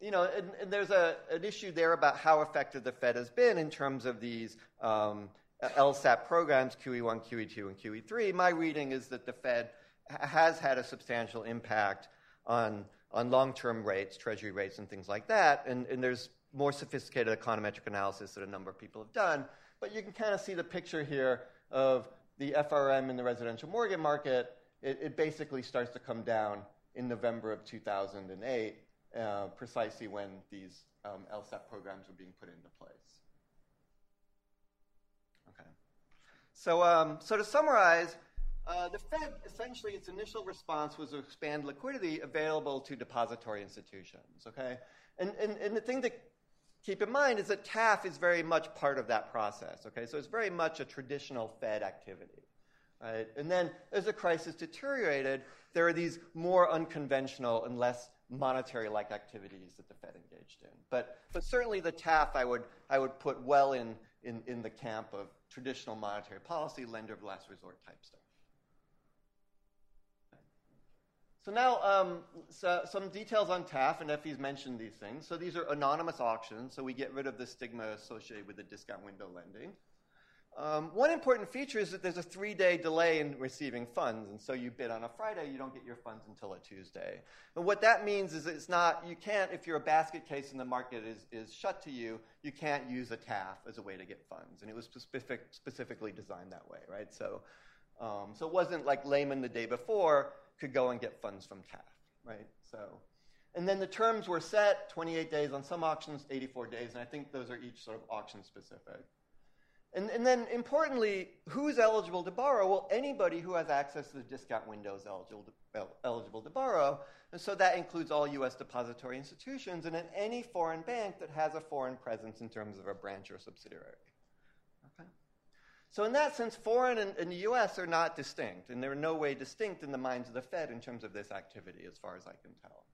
S3: you know, and, and there's a, an issue there about how effective the Fed has been in terms of these um, LSAP programs, QE1, QE2, and QE3. My reading is that the Fed has had a substantial impact on, on long term rates, treasury rates, and things like that. And, and there's more sophisticated econometric analysis that a number of people have done. But you can kind of see the picture here of the FRM in the residential mortgage market. It, it basically starts to come down in November of 2008 uh, precisely when these um, LSAP programs were being put into place. Okay. So, um, so to summarize, uh, the Fed essentially its initial response was to expand liquidity available to depository institutions. Okay, and, and, and the thing to keep in mind is that TAF is very much part of that process. Okay, so it's very much a traditional Fed activity. Right? And then as the crisis deteriorated, there are these more unconventional and less monetary like activities that the Fed engaged in. But, but certainly the TAF I would, I would put well in, in, in the camp of traditional monetary policy, lender of last resort type stuff. So now, um, so some details on TAF, and Effie's mentioned these things. So these are anonymous auctions, so we get rid of the stigma associated with the discount window lending. Um, one important feature is that there's a three day delay in receiving funds. And so you bid on a Friday, you don't get your funds until a Tuesday. And what that means is it's not, you can't, if you're a basket case and the market is, is shut to you, you can't use a TAF as a way to get funds. And it was specific, specifically designed that way, right? So, um, so it wasn't like Lehman the day before could go and get funds from TAF, right? So, and then the terms were set 28 days on some auctions, 84 days, and I think those are each sort of auction specific. And, and, then importantly, who's eligible to borrow? Well, anybody who has access to the discount window is eligible to, eligible to borrow. And so that includes all U.S. depository institutions and any foreign bank that has a foreign presence in terms of a branch or subsidiary. Okay? So, in that sense, foreign and, and the U.S. are not distinct, and they're no way distinct in the minds of the Fed in terms of this activity, as far as I can tell.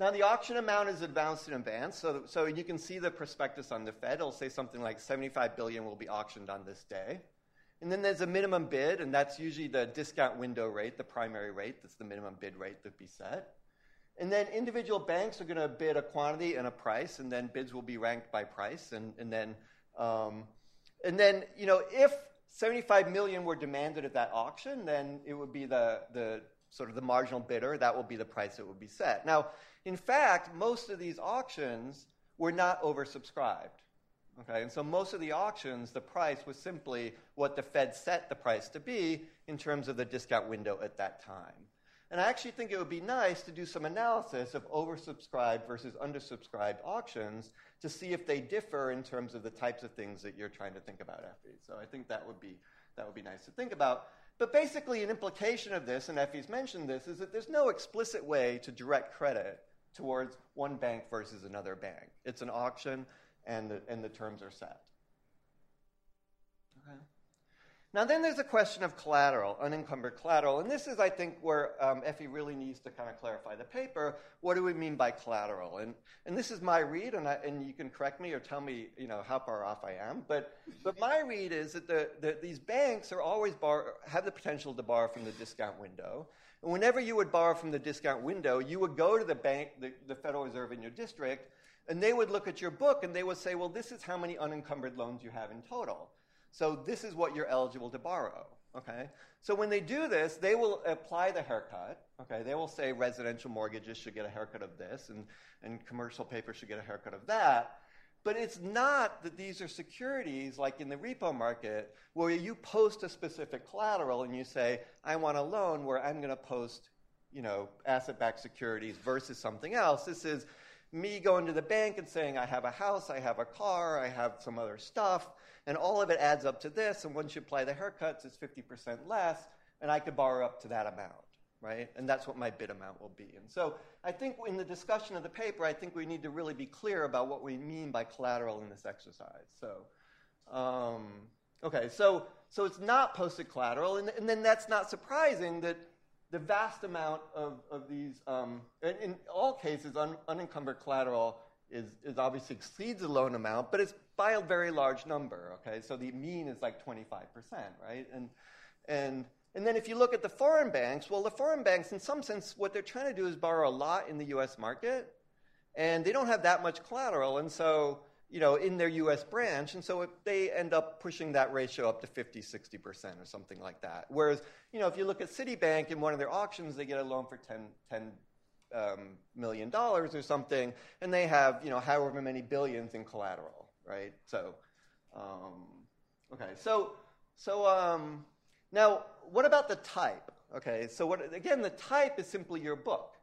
S3: Now, the auction amount is advanced in advance, so, so you can see the prospectus on the Fed. It'll say something like 75 billion will be auctioned on this day. And then there's a minimum bid, and that's usually the discount window rate, the primary rate. That's the minimum bid rate that would be set. And then individual banks are going to bid a quantity and a price, and then bids will be ranked by price. And, and then, um, and then, you know, if 75 million were demanded at that auction, then it would be the, the sort of the marginal bidder. That will be the price that would be set. Now, in fact, most of these auctions were not oversubscribed. Okay, and so most of the auctions, the price was simply what the Fed set the price to be in terms of the discount window at that time. And I actually think it would be nice to do some analysis of oversubscribed versus undersubscribed auctions to see if they differ in terms of the types of things that you're trying to think about, Effie. So I think that would be that would be nice to think about. But basically, an implication of this, and Effie's mentioned this, is that there's no explicit way to direct credit towards one bank versus another bank. It's an auction, and the, and the terms are set. Okay. Now, then there's a question of collateral, unencumbered collateral. And this is, I think, where um, Effie really needs to kind of clarify the paper. What do we mean by collateral? And, and this is my read, and, I, and you can correct me or tell me you know, how far off I am. But, but my read is that the, the, these banks are always bar- have the potential to borrow from the discount window. And whenever you would borrow from the discount window, you would go to the bank, the, the Federal Reserve in your district, and they would look at your book and they would say, well, this is how many unencumbered loans you have in total. So this is what you're eligible to borrow. Okay? So when they do this, they will apply the haircut. Okay? They will say residential mortgages should get a haircut of this and, and commercial paper should get a haircut of that. But it's not that these are securities like in the repo market where you post a specific collateral and you say, I want a loan where I'm going to post, you know, asset-backed securities versus something else. This is me going to the bank and saying, I have a house, I have a car, I have some other stuff, and all of it adds up to this, and once you apply the haircuts, it's 50% less, and I could borrow up to that amount right? And that's what my bid amount will be. And so I think in the discussion of the paper, I think we need to really be clear about what we mean by collateral in this exercise. So, um, okay, so, so it's not posted collateral, and, and then that's not surprising that the vast amount of, of these, um, in, in, all cases, un, unencumbered collateral is, is obviously exceeds the loan amount, but it's by a very large number, okay? So the mean is like 25%, right? And, and and then if you look at the foreign banks, well, the foreign banks, in some sense, what they're trying to do is borrow a lot in the US market, and they don't have that much collateral, and so, you know, in their US branch, and so they end up pushing that ratio up to 50, 60% or something like that. Whereas, you know, if you look at Citibank in one of their auctions, they get a loan for 10, 10 um, million dollars or something, and they have, you know, however many billions in collateral, right? So, um, okay, so, so, um, now, what about the type? Okay, so what, again, the type is simply your book.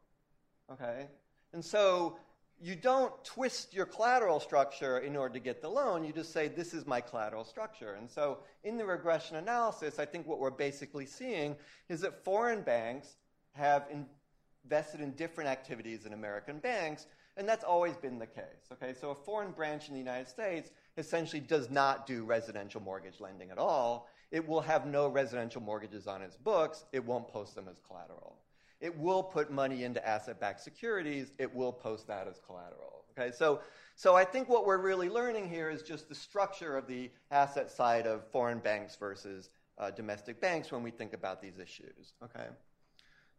S3: Okay, and so you don't twist your collateral structure in order to get the loan. You just say, this is my collateral structure. And so in the regression analysis, I think what we're basically seeing is that foreign banks have invested in different activities in American banks, and that's always been the case. Okay, so a foreign branch in the United States essentially does not do residential mortgage lending at all. It will have no residential mortgages on its books. It won't post them as collateral. It will put money into asset-backed securities. It will post that as collateral. Okay, so so I think what we're really learning here is just the structure of the asset side of foreign banks versus uh, domestic banks when we think about these issues. Okay,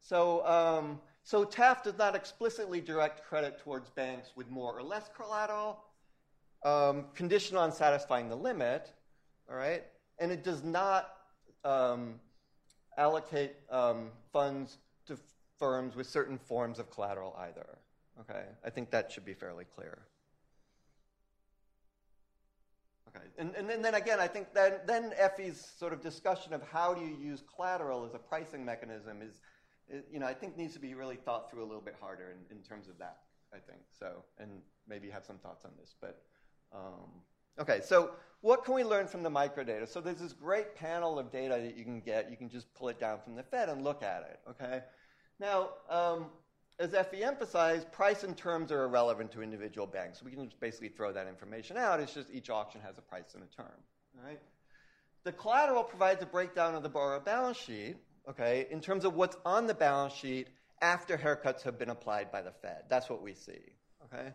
S3: so um, so TAF does not explicitly direct credit towards banks with more or less collateral, um, conditional on satisfying the limit. All right, and it does not um, allocate um, funds to firms with certain forms of collateral either. Okay, I think that should be fairly clear. Okay, and, and, then, then again, I think that then Effie's sort of discussion of how do you use collateral as a pricing mechanism is, is you know, I think needs to be really thought through a little bit harder in, in terms of that. I think so, and maybe have some thoughts on this, but. Um, Okay, so what can we learn from the microdata? So there's this great panel of data that you can get. You can just pull it down from the Fed and look at it, okay? Now, um, as Effie emphasized, price and terms are irrelevant to individual banks. We can just basically throw that information out. It's just each auction has a price and a term, right? The collateral provides a breakdown of the borrower balance sheet, okay, in terms of what's on the balance sheet after haircuts have been applied by the Fed. That's what we see, okay?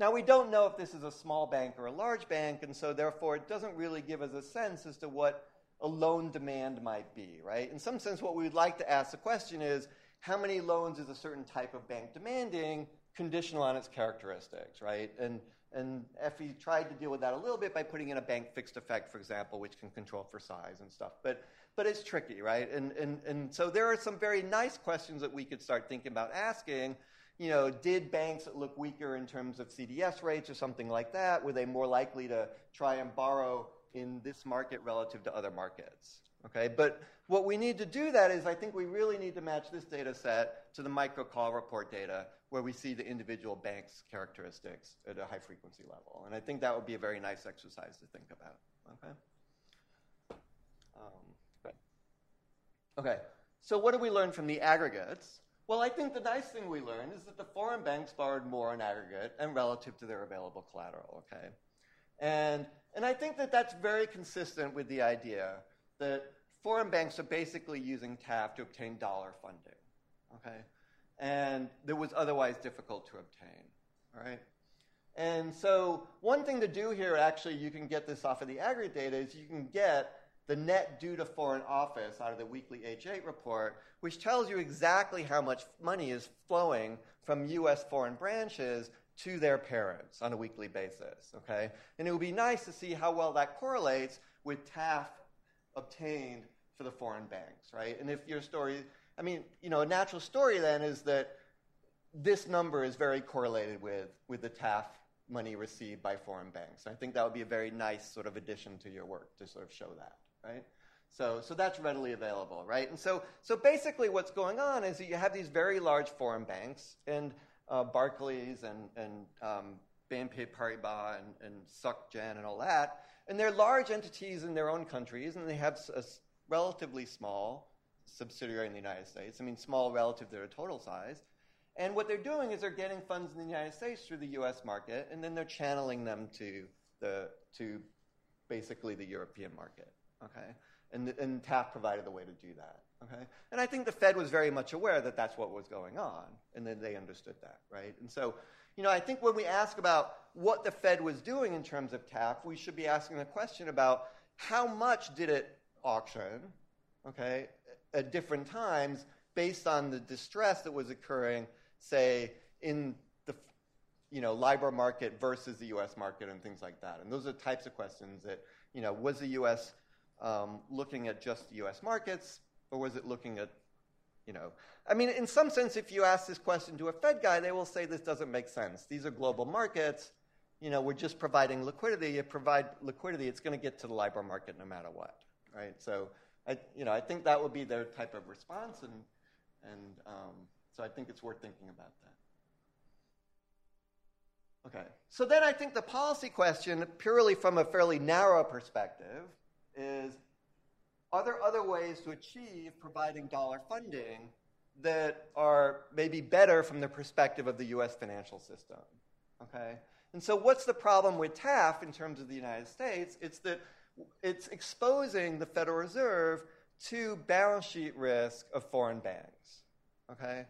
S3: Now, we don't know if this is a small bank or a large bank, and so therefore it doesn't really give us a sense as to what a loan demand might be, right? In some sense, what we would like to ask the question is how many loans is a certain type of bank demanding, conditional on its characteristics, right? And, and Effie tried to deal with that a little bit by putting in a bank fixed effect, for example, which can control for size and stuff. But, but it's tricky, right? And, and, and so there are some very nice questions that we could start thinking about asking you know, did banks look weaker in terms of CDS rates or something like that? Were they more likely to try and borrow in this market relative to other markets? Okay, but what we need to do that is I think we really need to match this data set to the micro call report data where we see the individual bank's characteristics at a high frequency level. And I think that would be a very nice exercise to think about. Okay? Um, okay, so what do we learn from the aggregates? Well, I think the nice thing we learned is that the foreign banks borrowed more in aggregate and relative to their available collateral, okay? And, and I think that that's very consistent with the idea that foreign banks are basically using TAF to obtain dollar funding, okay? And that was otherwise difficult to obtain, all right? And so one thing to do here, actually, you can get this off of the aggregate data, is you can get the net due to foreign office out of the weekly H8 report, which tells you exactly how much money is flowing from US foreign branches to their parents on a weekly basis, okay? And it would be nice to see how well that correlates with TAF obtained for the foreign banks, right? And if your story, I mean, you know, a natural story then is that this number is very correlated with, with the TAF money received by foreign banks. I think that would be a very nice sort of addition to your work to sort of show that, right? So, so that's readily available, right? And so, so basically, what's going on is that you have these very large foreign banks, and uh, Barclays and, and um, BNP Paribas and, and SocGen and all that, and they're large entities in their own countries, and they have a relatively small subsidiary in the United States. I mean, small relative to their total size. And what they're doing is they're getting funds in the United States through the U.S. market, and then they're channeling them to the to basically the European market. Okay and, and TAF provided the way to do that. Okay? And I think the Fed was very much aware that that's what was going on, and then they understood that, right? And so, you know, I think when we ask about what the Fed was doing in terms of TAF, we should be asking the question about how much did it auction, okay, at different times based on the distress that was occurring, say, in the you know, LIBOR market versus the U.S. market and things like that. And those are types of questions that, you know, was the U.S um, looking at just U.S. markets, or was it looking at, you know, I mean, in some sense, if you ask this question to a Fed guy, they will say this doesn't make sense. These are global markets. You know, we're just providing liquidity. You provide liquidity, it's going to get to the LIBOR market no matter what, right? So, I, you know, I think that would be their type of response, and and um, so I think it's worth thinking about that. Okay, so then I think the policy question, purely from a fairly narrow perspective, is are there other ways to achieve providing dollar funding that are maybe better from the perspective of the US financial system? Okay? And so, what's the problem with TAF in terms of the United States? It's that it's exposing the Federal Reserve to balance sheet risk of foreign banks. Okay?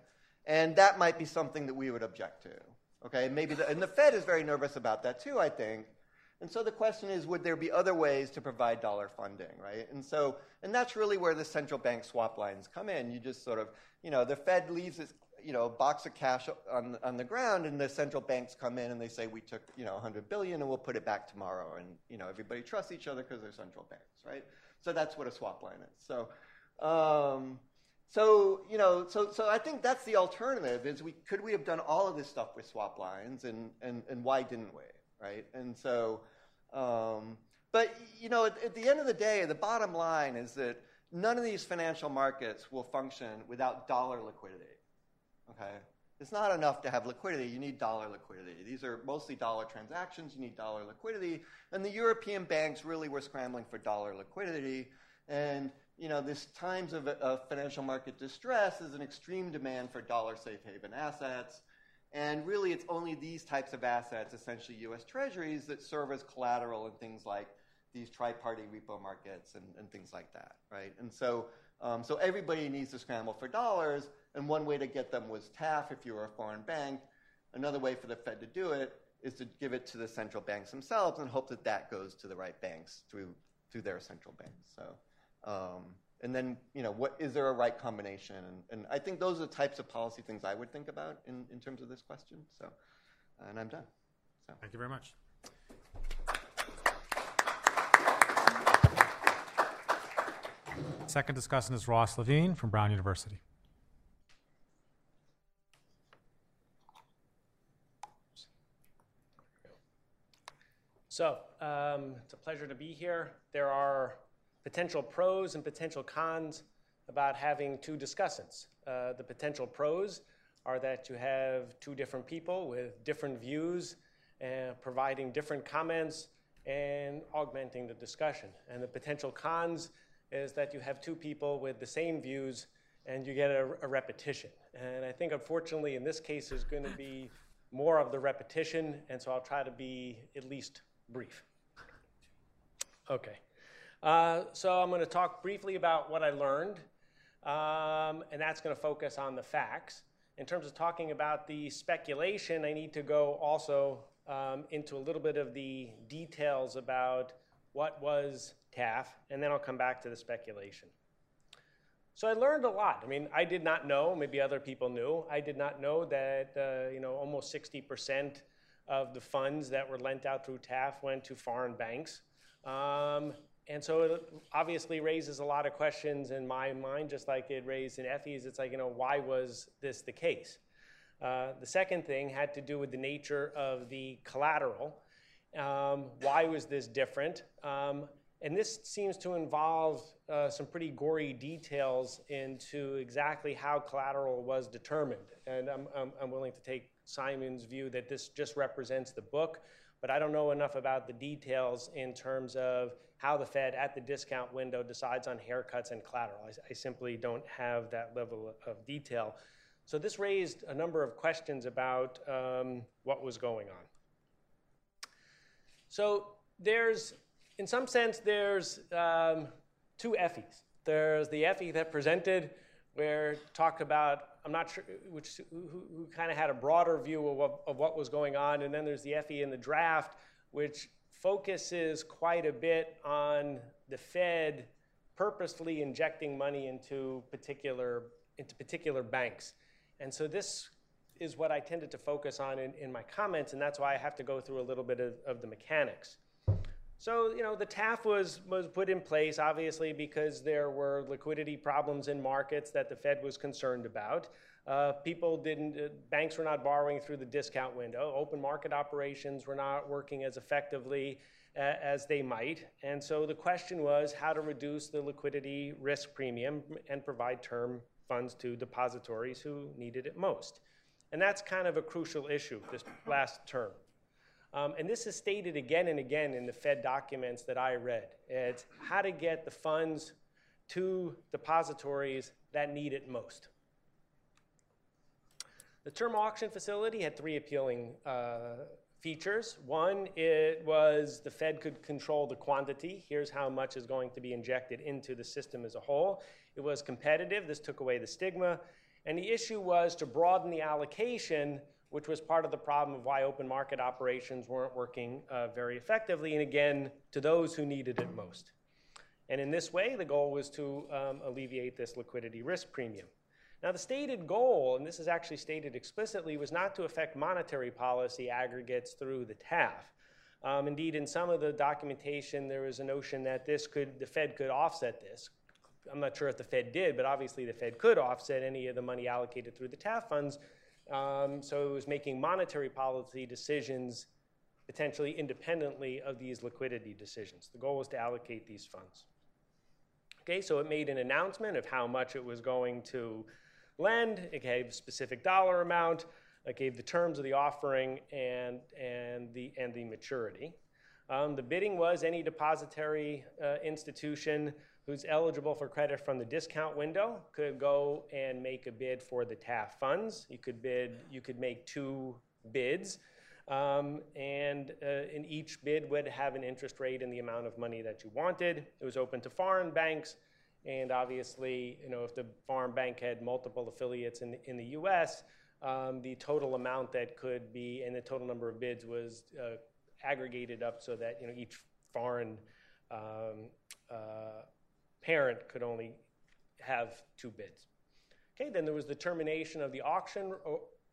S3: And that might be something that we would object to. Okay? Maybe the, and the Fed is very nervous about that too, I think. And so the question is, would there be other ways to provide dollar funding, right? And so, and that's really where the central bank swap lines come in. You just sort of, you know, the Fed leaves its, you know, a box of cash on, on the ground, and the central banks come in and they say, we took, you know, 100 billion and we'll put it back tomorrow. And, you know, everybody trusts each other because they're central banks, right? So that's what a swap line is. So, um, so you know, so so I think that's the alternative. Is we could we have done all of this stuff with swap lines, and and and why didn't we, right? And so um, but you know, at, at the end of the day, the bottom line is that none of these financial markets will function without dollar liquidity. Okay? It's not enough to have liquidity. You need dollar liquidity. These are mostly dollar transactions. You need dollar liquidity. And the European banks really were scrambling for dollar liquidity. And, you know, this times of, of financial market distress is an extreme demand for dollar safe haven assets. And really, it's only these types of assets, essentially US treasuries, that serve as collateral in things like these tri-party repo markets and, and things like that, right? And so, um, so everybody needs to scramble for dollars, and one way to get them was TAF if you were a foreign bank. Another way for the Fed to do it is to give it to the central banks themselves and hope that that goes to the right banks through, through their central banks. So, um, and then you know what is there a right combination? And, and i think those are the types of policy things i would think about in, in terms of this question. So and i'm done. So.
S1: thank you very much. Second discussant is ross levine from brown university.
S4: So, um, it's a pleasure to be here. There are potential pros and potential cons about having two discussants. Uh, the potential pros are that you have two different people with different views and providing different comments and augmenting the discussion. And the potential cons is that you have two people with the same views and you get a, a repetition. And I think, unfortunately, in this case, there's going to be more of the repetition, and so I'll try to be at least brief. Okay. Uh, so I'm going to talk briefly about what I learned, um, and that's going to focus on the facts. In terms of talking about the speculation, I need to go also um, into a little bit of the details about what was TAF, and then I'll come back to the speculation. So I learned a lot. I mean, I did not know, maybe other people knew, I did not know that, uh, you know, almost 60% of the funds that were lent out through TAF went to foreign banks. Um, and so it obviously raises a lot of questions in my mind, just like it raised in Effi's. It's like, you know, why was this the case? Uh, the second thing had to do with the nature of the collateral. Um, why was this different? Um, and this seems to involve uh, some pretty gory details into exactly how collateral was determined. And I'm, I'm, I'm, willing to take Simon's view that this just represents the book, but I don't know enough about the details in terms of how the Fed at the discount window decides on haircuts and collateral. I, I simply don't have that level of detail. So this raised a number of questions about um, what was going on. So there's, in some sense, there's um, two Effis. There's the Effi that presented, where talked about, I'm not sure, which who, who kind of had a broader view of what, of what was going on, and then there's the Effi in the draft, which focuses quite a bit on the Fed purposely injecting money into particular into particular banks. And so this is what I tended to focus on in, in my comments, and that's why I have to go through a little bit of, of the mechanics. So, you know, the TAF was, was put in place, obviously, because there were liquidity problems in markets that the Fed was concerned about. Uh, people didn't, uh, banks were not borrowing through the discount window. Open market operations were not working as effectively uh, as they might. And so the question was how to reduce the liquidity risk premium and provide term funds to depositories who needed it most. And that's kind of a crucial issue this last term. Um, and this is stated again and again in the Fed documents that I read. It's how to get the funds to depositories that need it most. The term auction facility had three appealing uh, features. One, it was the Fed could control the quantity. Here's how much is going to be injected into the system as a whole. It was competitive. This took away the stigma. And the issue was to broaden the allocation, which was part of the problem of why open market operations weren't working uh, very effectively, and again, to those who needed it most. And in this way, the goal was to um, alleviate this liquidity risk premium. Now, the stated goal, and this is actually stated explicitly, was not to affect monetary policy aggregates through the TAF. Um, indeed, in some of the documentation, there was a notion that this could, the Fed could offset this. I'm not sure if the Fed did, but obviously the Fed could offset any of the money allocated through the TAF funds. Um, so it was making monetary policy decisions potentially independently of these liquidity decisions. The goal was to allocate these funds. Okay, so it made an announcement of how much it was going to lend, it gave a specific dollar amount, it gave the terms of the offering and, and, the, and the maturity. Um, the bidding was any depository uh, institution who's eligible for credit from the discount window could go and make a bid for the TAF funds. You could bid, you could make two bids, um, and uh, in each bid would have an interest rate and the amount of money that you wanted. It was open to foreign banks, and obviously, you know, if the foreign bank had multiple affiliates in, in the U.S., um, the total amount that could be and the total number of bids was uh, aggregated up so that you know each foreign um, uh, parent could only have two bids. Okay, then there was the termination of the auction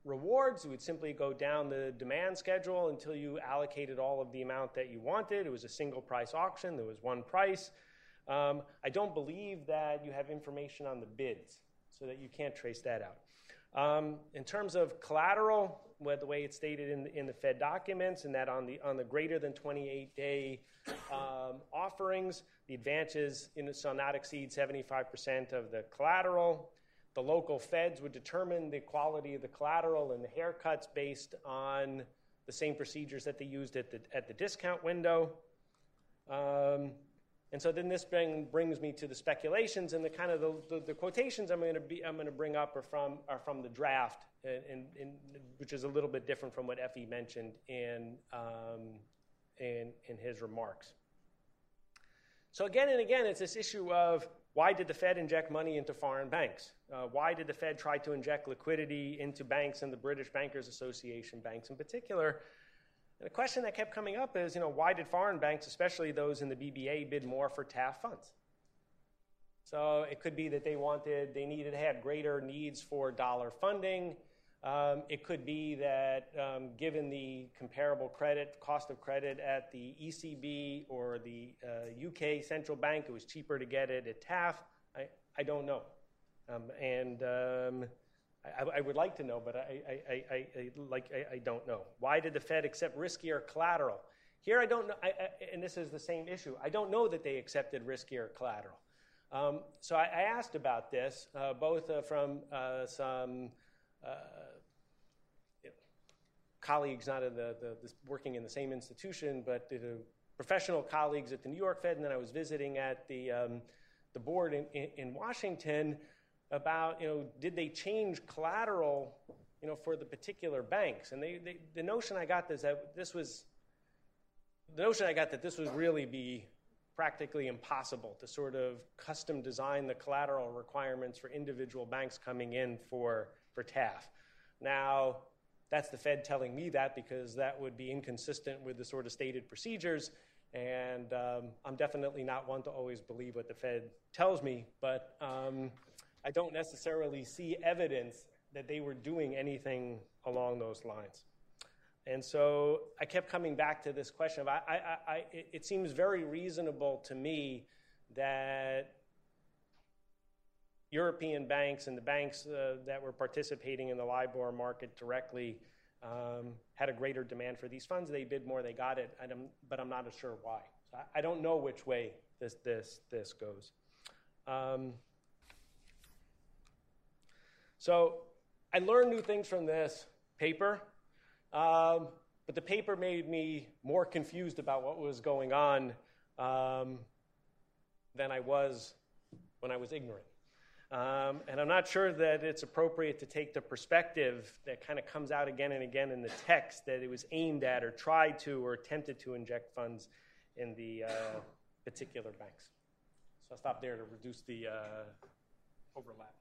S4: rewards. You would simply go down the demand schedule until you allocated all of the amount that you wanted. It was a single price auction, there was one price. Um, I don't believe that you have information on the bids, so that you can't trace that out. Um, in terms of collateral, well, the way it's stated in, in the Fed documents, and that on the on the greater than 28 day um, offerings, the advances in, shall not exceed 75% of the collateral. The local feds would determine the quality of the collateral and the haircuts based on the same procedures that they used at the, at the discount window. Um, and so then this bring, brings me to the speculations and the kind of the, the, the quotations I'm going to be I'm going to bring up are from are from the draft, and, and, which is a little bit different from what Effi mentioned in um, in in his remarks. So again and again, it's this issue of why did the Fed inject money into foreign banks? Uh, why did the Fed try to inject liquidity into banks and the British Bankers Association banks in particular? And the question that kept coming up is, you know, why did foreign banks, especially those in the BBA, bid more for TAF funds? So it could be that they wanted, they needed, had greater needs for dollar funding. Um, it could be that um, given the comparable credit, cost of credit at the ECB or the uh, UK central bank, it was cheaper to get it at TAF. I, I don't know. Um, and um, I, I would like to know, but I, I, I, like I, don't know. Why did the Fed accept riskier collateral? Here, I don't know, and this is the same issue. I don't know that they accepted riskier collateral. Um, so I, asked about this, uh, both uh, from uh, some uh, colleagues, not in the, the, the, working in the same institution, but the professional colleagues at the New York Fed, and then I was visiting at the, um, the board in, in, in, Washington about, you know, did they change collateral, you know, for the particular banks? And they, they, the notion I got is that this was, the notion I got that this would really be practically impossible to sort of custom design the collateral requirements for individual banks coming in for, for TAF. Now, that's the Fed telling me that because that would be inconsistent with the sort of stated procedures. And um, I'm definitely not one to always believe what the Fed tells me, but um, I don't necessarily see evidence that they were doing anything along those lines. And so I kept coming back to this question of I, I, I, it seems very reasonable to me that European banks and the banks uh, that were participating in the LIBOR market directly um, had a greater demand for these funds. They bid more, they got it, but I'm not sure why. So I don't know which way this, this, this goes. Um, so I learned new things from this paper, um, but the paper made me more confused about what was going on um, than I was when I was ignorant. Um, and I'm not sure that it's appropriate to take the perspective that kind of comes out again and again in the text that it was aimed at or tried to or attempted to inject funds in the uh, particular banks. So I'll stop there to reduce the uh, overlap.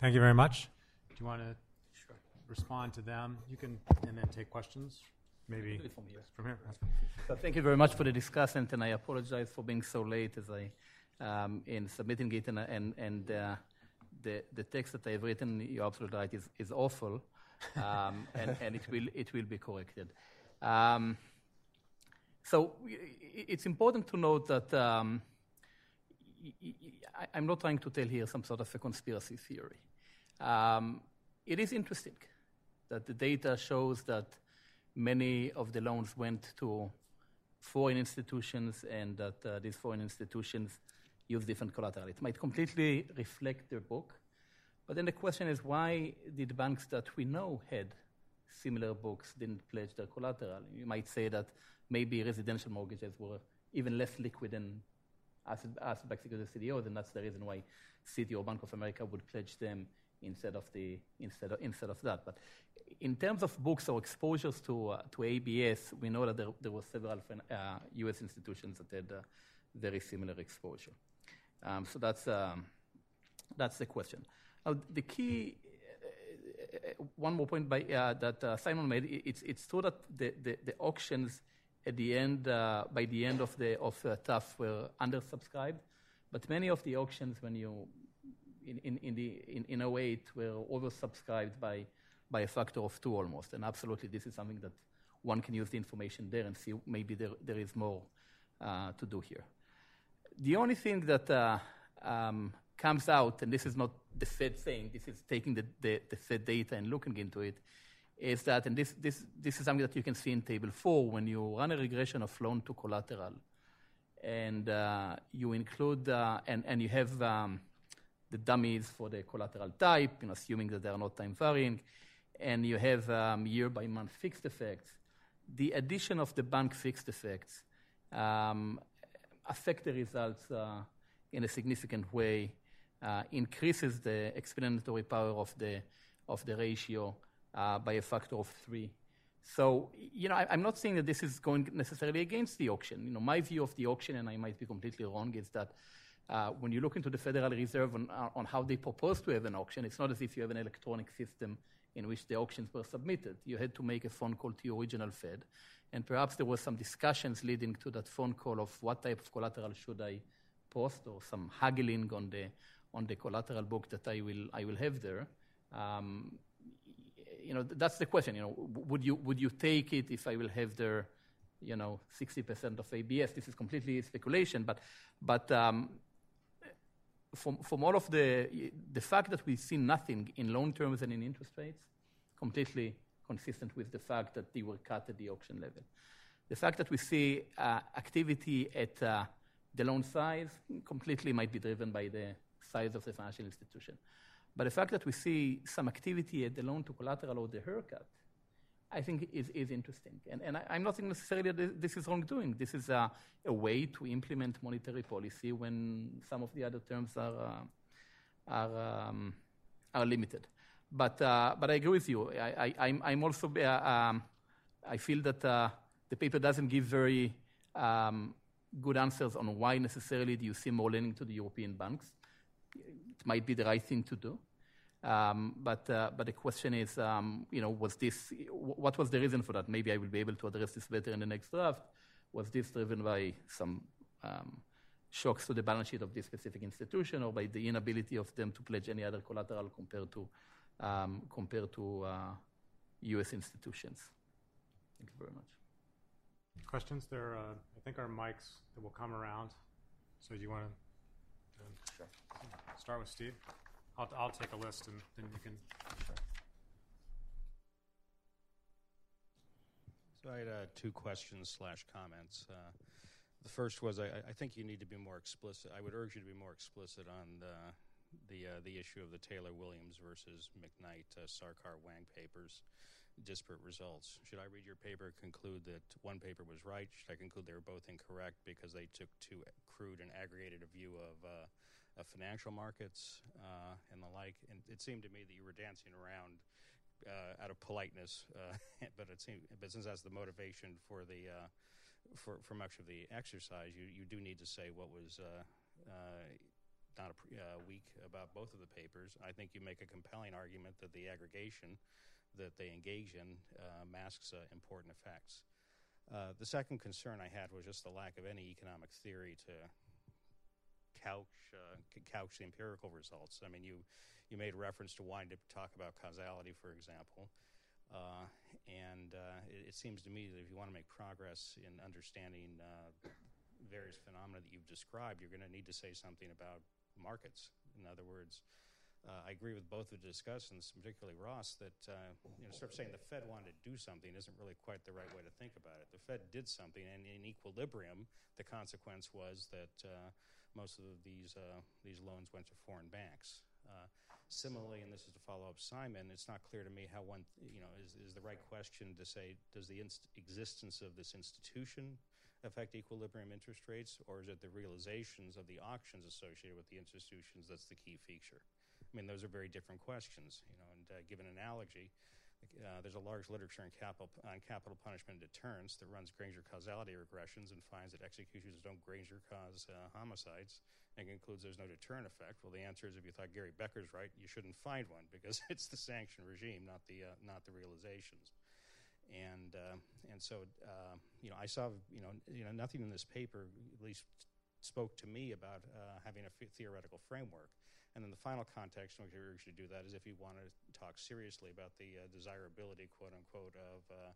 S1: Thank you very much. Do you want to sure. respond to them? You can, and then take questions. Maybe
S2: from here.
S1: From here.
S2: So thank you very much for the discussion, and I apologize for being so late as I um, in submitting it, and, and, and uh, the, the text that I've written, you're absolutely right, is, is awful, um, [laughs] and, and it, will, it will be corrected. Um, so it's important to note that um, I'm not trying to tell here some sort of a conspiracy theory. Um, it is interesting that the data shows that many of the loans went to foreign institutions and that uh, these foreign institutions use different collateral. It might completely reflect their book. But then the question is why did banks that we know had similar books didn't pledge their collateral? You might say that maybe residential mortgages were even less liquid than asset-backed securities CDOs, and that's the reason why Citi or Bank of America would pledge them instead of the instead of, instead of that. But in terms of books or exposures to uh, to ABS, we know that there, there were several uh, U.S. institutions that had uh, very similar exposure. Um, so that's, um, that's the question. Now, the key, uh, one more point by, uh, that uh, Simon made, it's, it's true that the, the, the auctions at the end, uh, by the end of the of uh, TAF were undersubscribed, but many of the auctions, when you, in, in, in, the, in, in 08, were oversubscribed by, by a factor of two almost. And absolutely, this is something that one can use the information there and see maybe there, there is more uh, to do here. The only thing that uh, um, comes out, and this is not the Fed saying, this is taking the, the, the, Fed data and looking into it, is that, and this, this, this is something that you can see in Table 4, when you run a regression of loan to collateral, and uh, you include, uh, and, and you have um, the dummies for the collateral type, you know, assuming that they are not time varying, and you have um, year by month fixed effects. The addition of the bank fixed effects um, affect the results uh, in a significant way, uh, increases the explanatory power of the, of the ratio uh, by a factor of three. So, you know, I, am not saying that this is going necessarily against the auction. You know, my view of the auction, and I might be completely wrong, is that uh, when you look into the Federal Reserve on, uh, on how they propose to have an auction, it's not as if you have an electronic system in which the auctions were submitted. You had to make a phone call to your original Fed, and perhaps there was some discussions leading to that phone call of what type of collateral should I post, or some haggling on the on the collateral book that I will I will have there. Um, you know, that's the question. You know, would you would you take it if I will have there, you know, 60% of ABS? This is completely speculation, but but um, from, from all of the, the fact that we see nothing in loan terms and in interest rates, completely consistent with the fact that they were cut at the auction level. The fact that we see uh, activity at uh, the loan size completely might be driven by the size of the financial institution. But the fact that we see some activity at the loan to collateral or the haircut, I think is, is interesting. And, and I, am not saying necessarily that this is wrongdoing. This is a, a, way to implement monetary policy when some of the other terms are, uh, are, um, are limited. But, uh, but I agree with you. I, I, I'm also, uh, um, I feel that uh, the paper doesn't give very um, good answers on why necessarily do you see more lending to the European banks. It might be the right thing to do. Um, but, uh, but the question is, um, you know, was this, what was the reason for that? Maybe I will be able to address this better in the next draft. Was this driven by some um, shocks to the balance sheet of this specific institution or by the inability of them to pledge any other collateral compared to, um, compared to uh, U.S. institutions? Thank you very much.
S1: Questions? There, uh, I think our mics that will come around. So do you want to sure. start with Steve? I'll, I'll take a list and then you can.
S5: So I had uh, two questions slash comments. Uh, the first was I, I, think you need to be more explicit. I would urge you to be more explicit on the the, uh, the issue of the Taylor Williams versus McKnight uh, Sarkar Wang papers disparate results. Should I read your paper, conclude that one paper was right? Should I conclude they were both incorrect because they took too crude and aggregated a view of, uh, of financial markets uh, and the like? And it seemed to me that you were dancing around uh, out of politeness, uh, [laughs] but it seemed, but since that's the motivation for the uh, for for much of the exercise, you you do need to say what was. Uh, not a, weak about both of the papers. I think you make a compelling argument that the aggregation that they engage in uh, masks uh, important effects. Uh, the second concern I had was just the lack of any economic theory to couch uh, couch the empirical results. I mean, you you made reference to wanting to talk about causality, for example. Uh, and uh, it, it, seems to me that if you want to make progress in understanding various phenomena that you've described, you're going to need to say something about markets. In other words, uh, I agree with both of the discussants, particularly Ross, that uh, you know, sort of saying the Fed wanted to do something isn't really quite the right way to think about it. The Fed did something, and in equilibrium, the consequence was that uh, most of these uh, these loans went to foreign banks. Uh, similarly, and this is to follow up Simon, it's not clear to me how one you know is, is the right question to say does the inst- existence of this institution affect equilibrium interest rates, or is it the realizations of the auctions associated with the institutions that's the key feature? I mean, those are very different questions, you know. And uh, give an analogy, uh, there's a large literature on capital, on capital punishment and deterrence that runs Granger causality regressions and finds that executions don't Granger cause uh, homicides and concludes there's no deterrent effect. Well, the answer is if you thought Gary Becker's right, you shouldn't find one because [laughs] it's the sanction regime, not the uh, not the realizations. And uh, and so uh, you know, I saw you know you know nothing in this paper at least spoke to me about having a f- theoretical framework. And then the final context in which you to do that is if you want to talk seriously about the uh, desirability, quote unquote, of uh,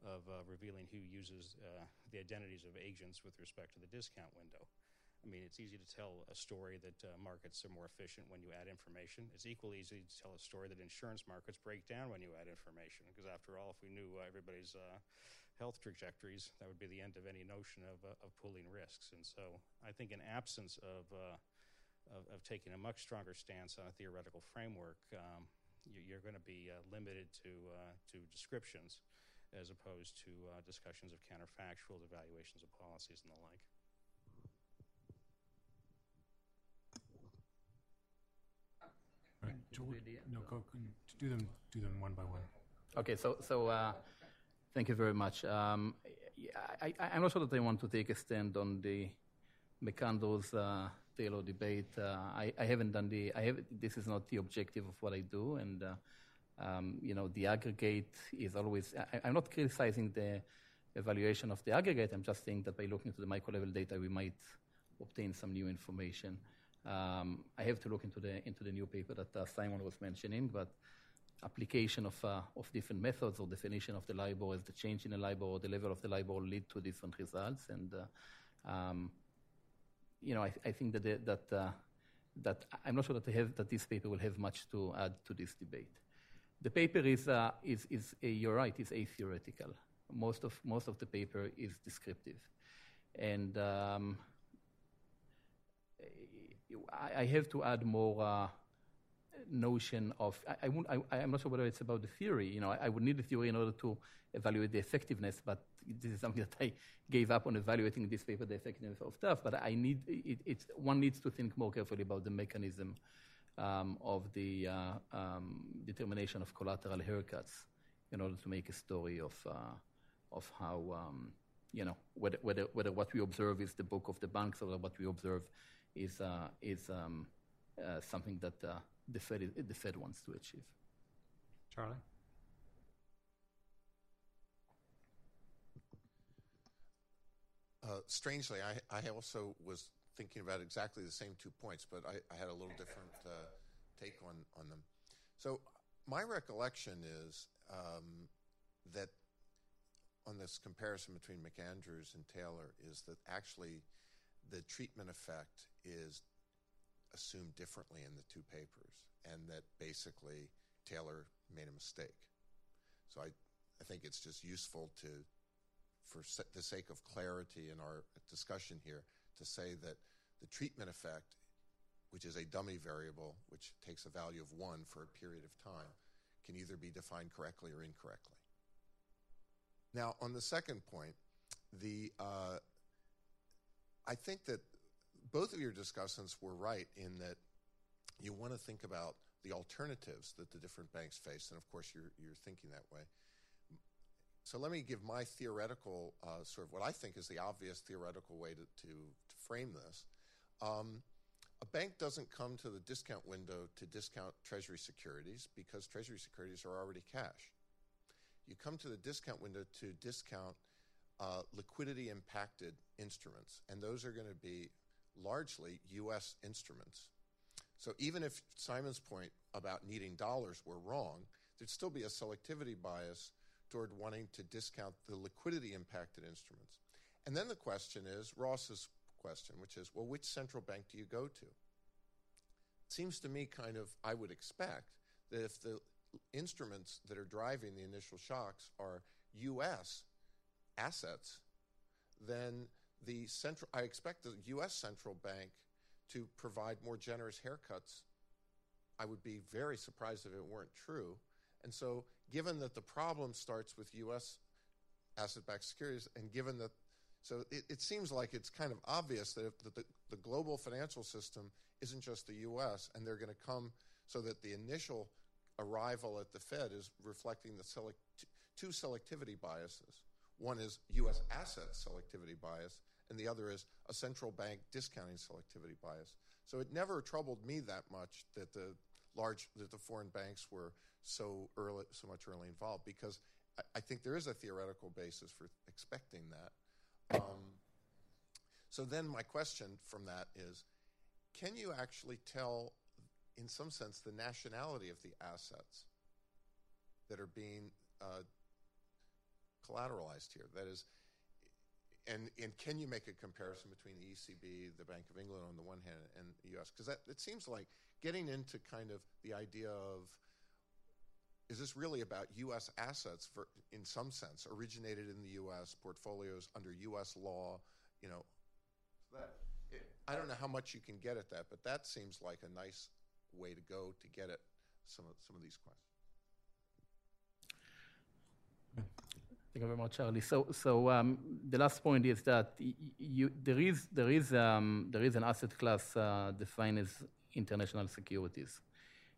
S5: of uh, revealing who uses uh, the identities of agents with respect to the discount window. I mean, it's easy to tell a story that uh, markets are more efficient when you add information. It's equally easy to tell a story that insurance markets break down when you add information. Because after all, if we knew everybody's uh, health trajectories, that would be the end of any notion of, of pooling risks. And so I think in absence of of, of taking a much stronger stance on a theoretical framework, um, you, are going to be uh, limited to, uh, to descriptions as opposed to uh, discussions of counterfactual evaluations of policies and the like.
S1: Right. no, go, do them, do them one by one.
S2: Okay, so, so uh, thank you very much. Um, I, am not sure that I want to take a stand on the McAndrews uh, Taylor debate. Uh, I, I, haven't done the. I have. This is not the objective of what I do, and uh, um, you know, the aggregate is always. I, am not criticizing the evaluation of the aggregate. I'm just saying that by looking to the micro level data, we might obtain some new information. Um, I have to look into the into the new paper that uh, Simon was mentioning, but application of uh, of different methods or definition of the LIBOR as the change in the LIBOR or the level of the LIBOR lead to different results, and uh, um, you know, I, I think that the, that uh, that I'm not sure that, I have, that this paper will have much to add to this debate. The paper is, uh, is, is a, you're right, is atheoretical. Most of, most of the paper is descriptive. And um, I, I, have to add more uh, notion of, I, I, am not sure whether it's about the theory. You know, I, I, would need the theory in order to evaluate the effectiveness, but this is something [laughs] that I gave up on evaluating this paper, the effectiveness of TAF. But I need, it, it's, one needs to think more carefully about the mechanism um, of the uh, um, determination of collateral haircuts in order to make a story of, uh, of how, um, you know, whether, whether, whether what we observe is the book of the banks or what we observe is, uh, is um, uh, something that uh, the, Fed, the Fed wants to achieve.
S1: Charlie?
S6: Uh, strangely, I, I also was thinking about exactly the same two points, but I, I had a little different uh, take on, on them. So, my recollection is um, that on this comparison between McAndrews and Taylor is that actually the treatment effect is assumed differently in the two papers, and that basically Taylor made a mistake. So I, I think it's just useful to, for the sake of clarity in our discussion here, to say that the treatment effect, which is a dummy variable, which takes a value of one for a period of time, can either be defined correctly or incorrectly. Now, on the second point, the uh, I think that both of your discussants were right in that you want to think about the alternatives that the different banks face, and of course you're you're thinking that way. So let me give my theoretical uh, sort of what I think is the obvious theoretical way to to, to frame this. Um, a bank doesn't come to the discount window to discount Treasury securities because Treasury securities are already cash. You come to the discount window to discount uh, liquidity impacted instruments, and those are going to be largely U.S. instruments. So even if Simon's point about needing dollars were wrong, there'd still be a selectivity bias toward wanting to discount the liquidity impacted instruments. And then the question is Ross's question, which is well, which central bank do you go to? It seems to me kind of, I would expect that if the instruments that are driving the initial shocks are U.S. assets, then the central, I expect the U.S. central bank to provide more generous haircuts. I would be very surprised if it weren't true. And so, given that the problem starts with U.S. asset backed securities, and given that, so it, it, seems like it's kind of obvious that, that the, the global financial system isn't just the U.S., and they're going to come so that the initial arrival at the Fed is reflecting the select, two selectivity biases. One is U.S. asset selectivity bias, and the other is a central bank discounting selectivity bias. So it never troubled me that much that the large that the foreign banks were so early, so much early involved, because I, I think there is a theoretical basis for expecting that. Um, so then my question from that is, can you actually tell, in some sense, the nationality of the assets that are being uh, collateralized here? That is, and, and can you make a comparison between the ECB, the Bank of England on the one hand, and the U.S.? Because it seems like getting into kind of the idea of is this really about U.S. assets for, in some sense, originated in the U.S., portfolios under U.S. law, you know? That, it, I don't know how much you can get at that, but that seems like a nice way to go to get at some of, some of these questions.
S2: Thank you very much, Charlie. So, so um, the last point is that you, there is there is um, there is an asset class uh, defined as international securities,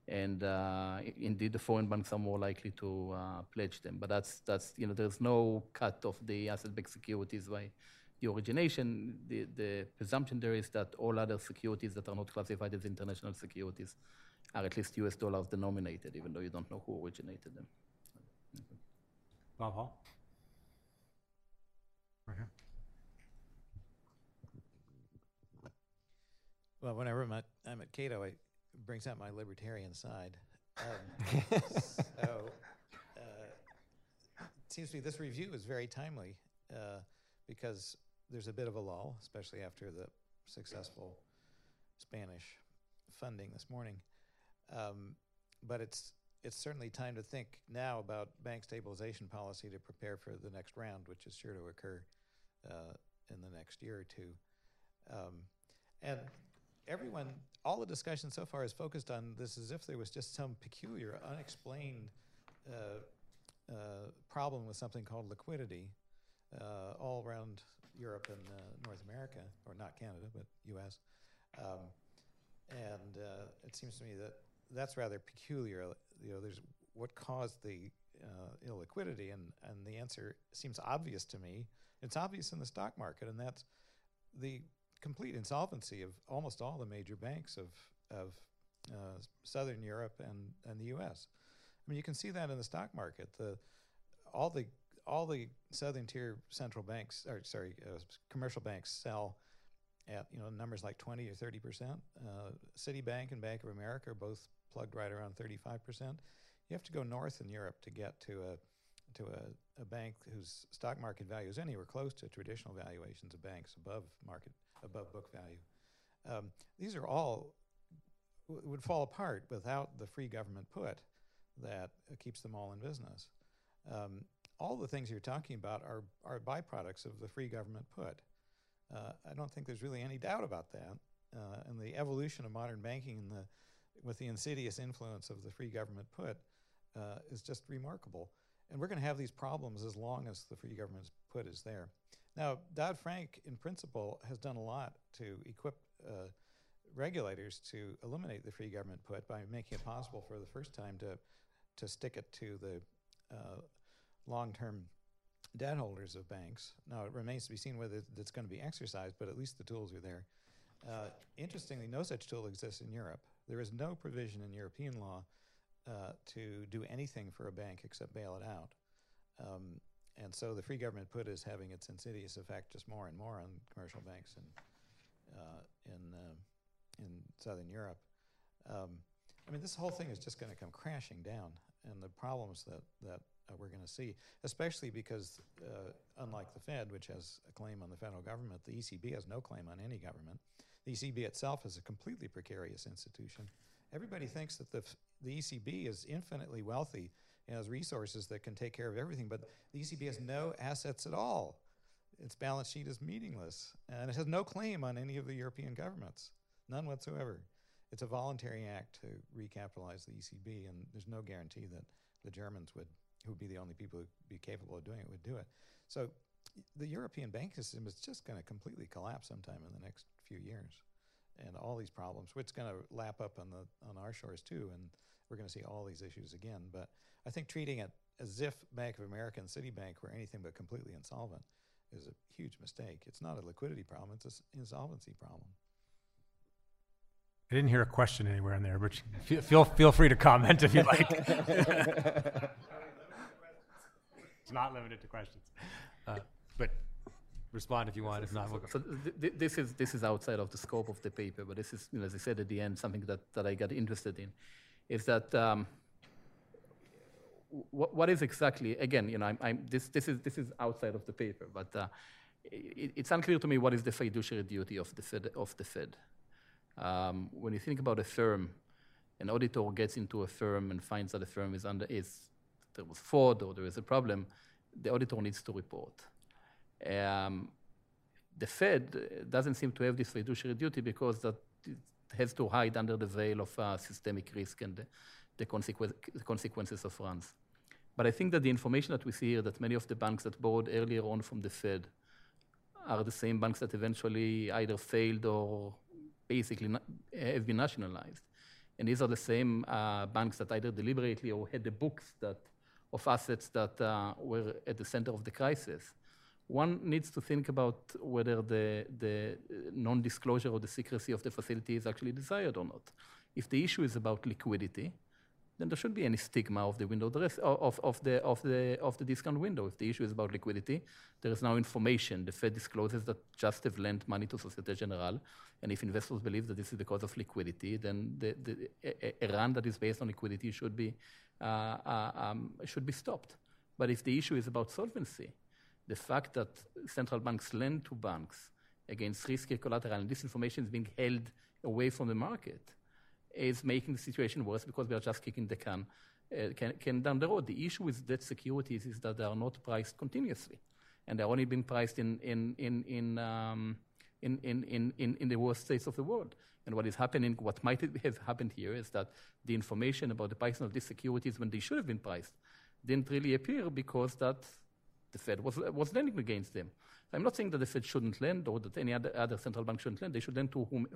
S2: and uh, indeed the foreign banks are more likely to uh, pledge them. But that's that's you know there's no cut of the asset-backed securities by the origination. The the presumption there is that all other securities that are not classified as international securities are at least U.S. dollars denominated, even though you don't know who originated them.
S1: Bob Hall. Right here.
S7: Well, whenever I'm at, I'm at Cato, it brings out my libertarian side. Um, [laughs] so uh, it seems to me this review is very timely uh, because there's a bit of a lull, especially after the successful Spanish funding this morning. Um, but it's it's certainly time to think now about bank stabilization policy to prepare for the next round, which is sure to occur uh, in the next year or two. Um, and everyone, all the discussion so far is focused on this as if there was just some peculiar, unexplained uh, uh, problem with something called liquidity uh, all around Europe and uh, North America, or not Canada, but U.S. Um, and uh, it seems to me that that's rather peculiar. You know, there's what caused the uh, illiquidity, and and the answer seems obvious to me. It's obvious in the stock market, and that's the complete insolvency of almost all the major banks of of uh, Southern Europe and and the U.S. I mean, you can see that in the stock market. The all the all the southern tier central banks, or sorry, uh, commercial banks sell at you know numbers like 20 or 30 percent. Uh, Citibank and Bank of America are both plugged right around 35 percent. You have to go north in Europe to get to a to a, a bank whose stock market value is anywhere close to traditional valuations of banks above market above book value. Um, these are all w- would fall apart without the free government put that uh, keeps them all in business. Um, all the things you're talking about are, are byproducts of the free government put. Uh, I don't think there's really any doubt about that. Uh, and the evolution of modern banking and the, with the insidious influence of the free government put uh, is just remarkable. And we're going to have these problems as long as the free government put is there. Now, Dodd Frank, in principle, has done a lot to equip uh, regulators to eliminate the free government put by making it possible for the first time to, to stick it to the uh, long term debt holders of banks. Now, it remains to be seen whether that's going to be exercised, but at least the tools are there. Uh, interestingly, no such tool exists in Europe. There is no provision in European law uh, to do anything for a bank except bail it out. Um, and so the free government put is having its insidious effect just more and more on commercial banks in, uh, in, uh, in Southern Europe. Um, I mean, this whole thing is just going to come crashing down, and the problems that, that uh, we're going to see, especially because, uh, unlike the Fed, which has a claim on the federal government, the ECB has no claim on any government. The ECB itself is a completely precarious institution. Everybody thinks that the, the ECB is infinitely wealthy and has resources that can take care of everything, but the ECB has no assets at all. Its balance sheet is meaningless, and it has no claim on any of the European governments, none whatsoever. It's a voluntary act to recapitalize the ECB, and there's no guarantee that the Germans would who would be the only people who would be capable of doing it, would do it. So the European banking system is just going to completely collapse sometime in the next few years. And all these problems, which going to lap up on the on our shores too, and we're going to see all these issues again. But I think treating it as if Bank of America and Citibank were anything but completely insolvent is a huge mistake. It's not a liquidity problem; it's an insolvency problem.
S1: I didn't hear a question anywhere in there, but [laughs] feel feel free to comment if you like. [laughs] it's not limited to questions, uh, but respond if you want. If not, we'll go.
S2: So th- th- this is this is outside of the scope of the paper, but this is, you know, as I said at the end, something that, that I got interested in, is that um, what, what is exactly again, you know, I'm, I'm, this this is this is outside of the paper, but uh, it, it's unclear to me what is the fiduciary duty of the Fed of the Fed. Um, when you think about a firm, an auditor gets into a firm and finds that the firm is under is there was fraud or there is a problem, the auditor needs to report. Um, the Fed doesn't seem to have this fiduciary duty because that has to hide under the veil of uh, systemic risk and the, the, consequ- the, consequences of runs. But I think that the information that we see here, that many of the banks that borrowed earlier on from the Fed are the same banks that eventually either failed or basically have been nationalized. And these are the same uh, banks that either deliberately or had the books that of assets that uh, were at the center of the crisis. One needs to think about whether the, the non-disclosure or the secrecy of the facility is actually desired or not. If the issue is about liquidity, then there shouldn't be any stigma of the window rest, of, of, the, of, the, of the discount window. If the issue is about liquidity, there is now information. The Fed discloses that just have lent money to Societe Generale, and if investors believe that this is the because of liquidity, then the, the, a, a run that is based on liquidity should be, uh, uh, um, should be stopped. But if the issue is about solvency, the fact that central banks lend to banks against risky collateral and this information is being held away from the market is making the situation worse because we are just kicking the can, uh, can, can down the road. The issue with debt securities is that they are not priced continuously, and they're only being priced in, in, in, in, um, in, in, in, in, in the worst states of the world. And what is happening, what might [laughs] have happened here is that the information about the pricing of these securities when they should have been priced didn't really appear because that the Fed was, was lending against them. I'm not saying that the Fed shouldn't lend or that any other, other central bank shouldn't lend. They should lend to whom,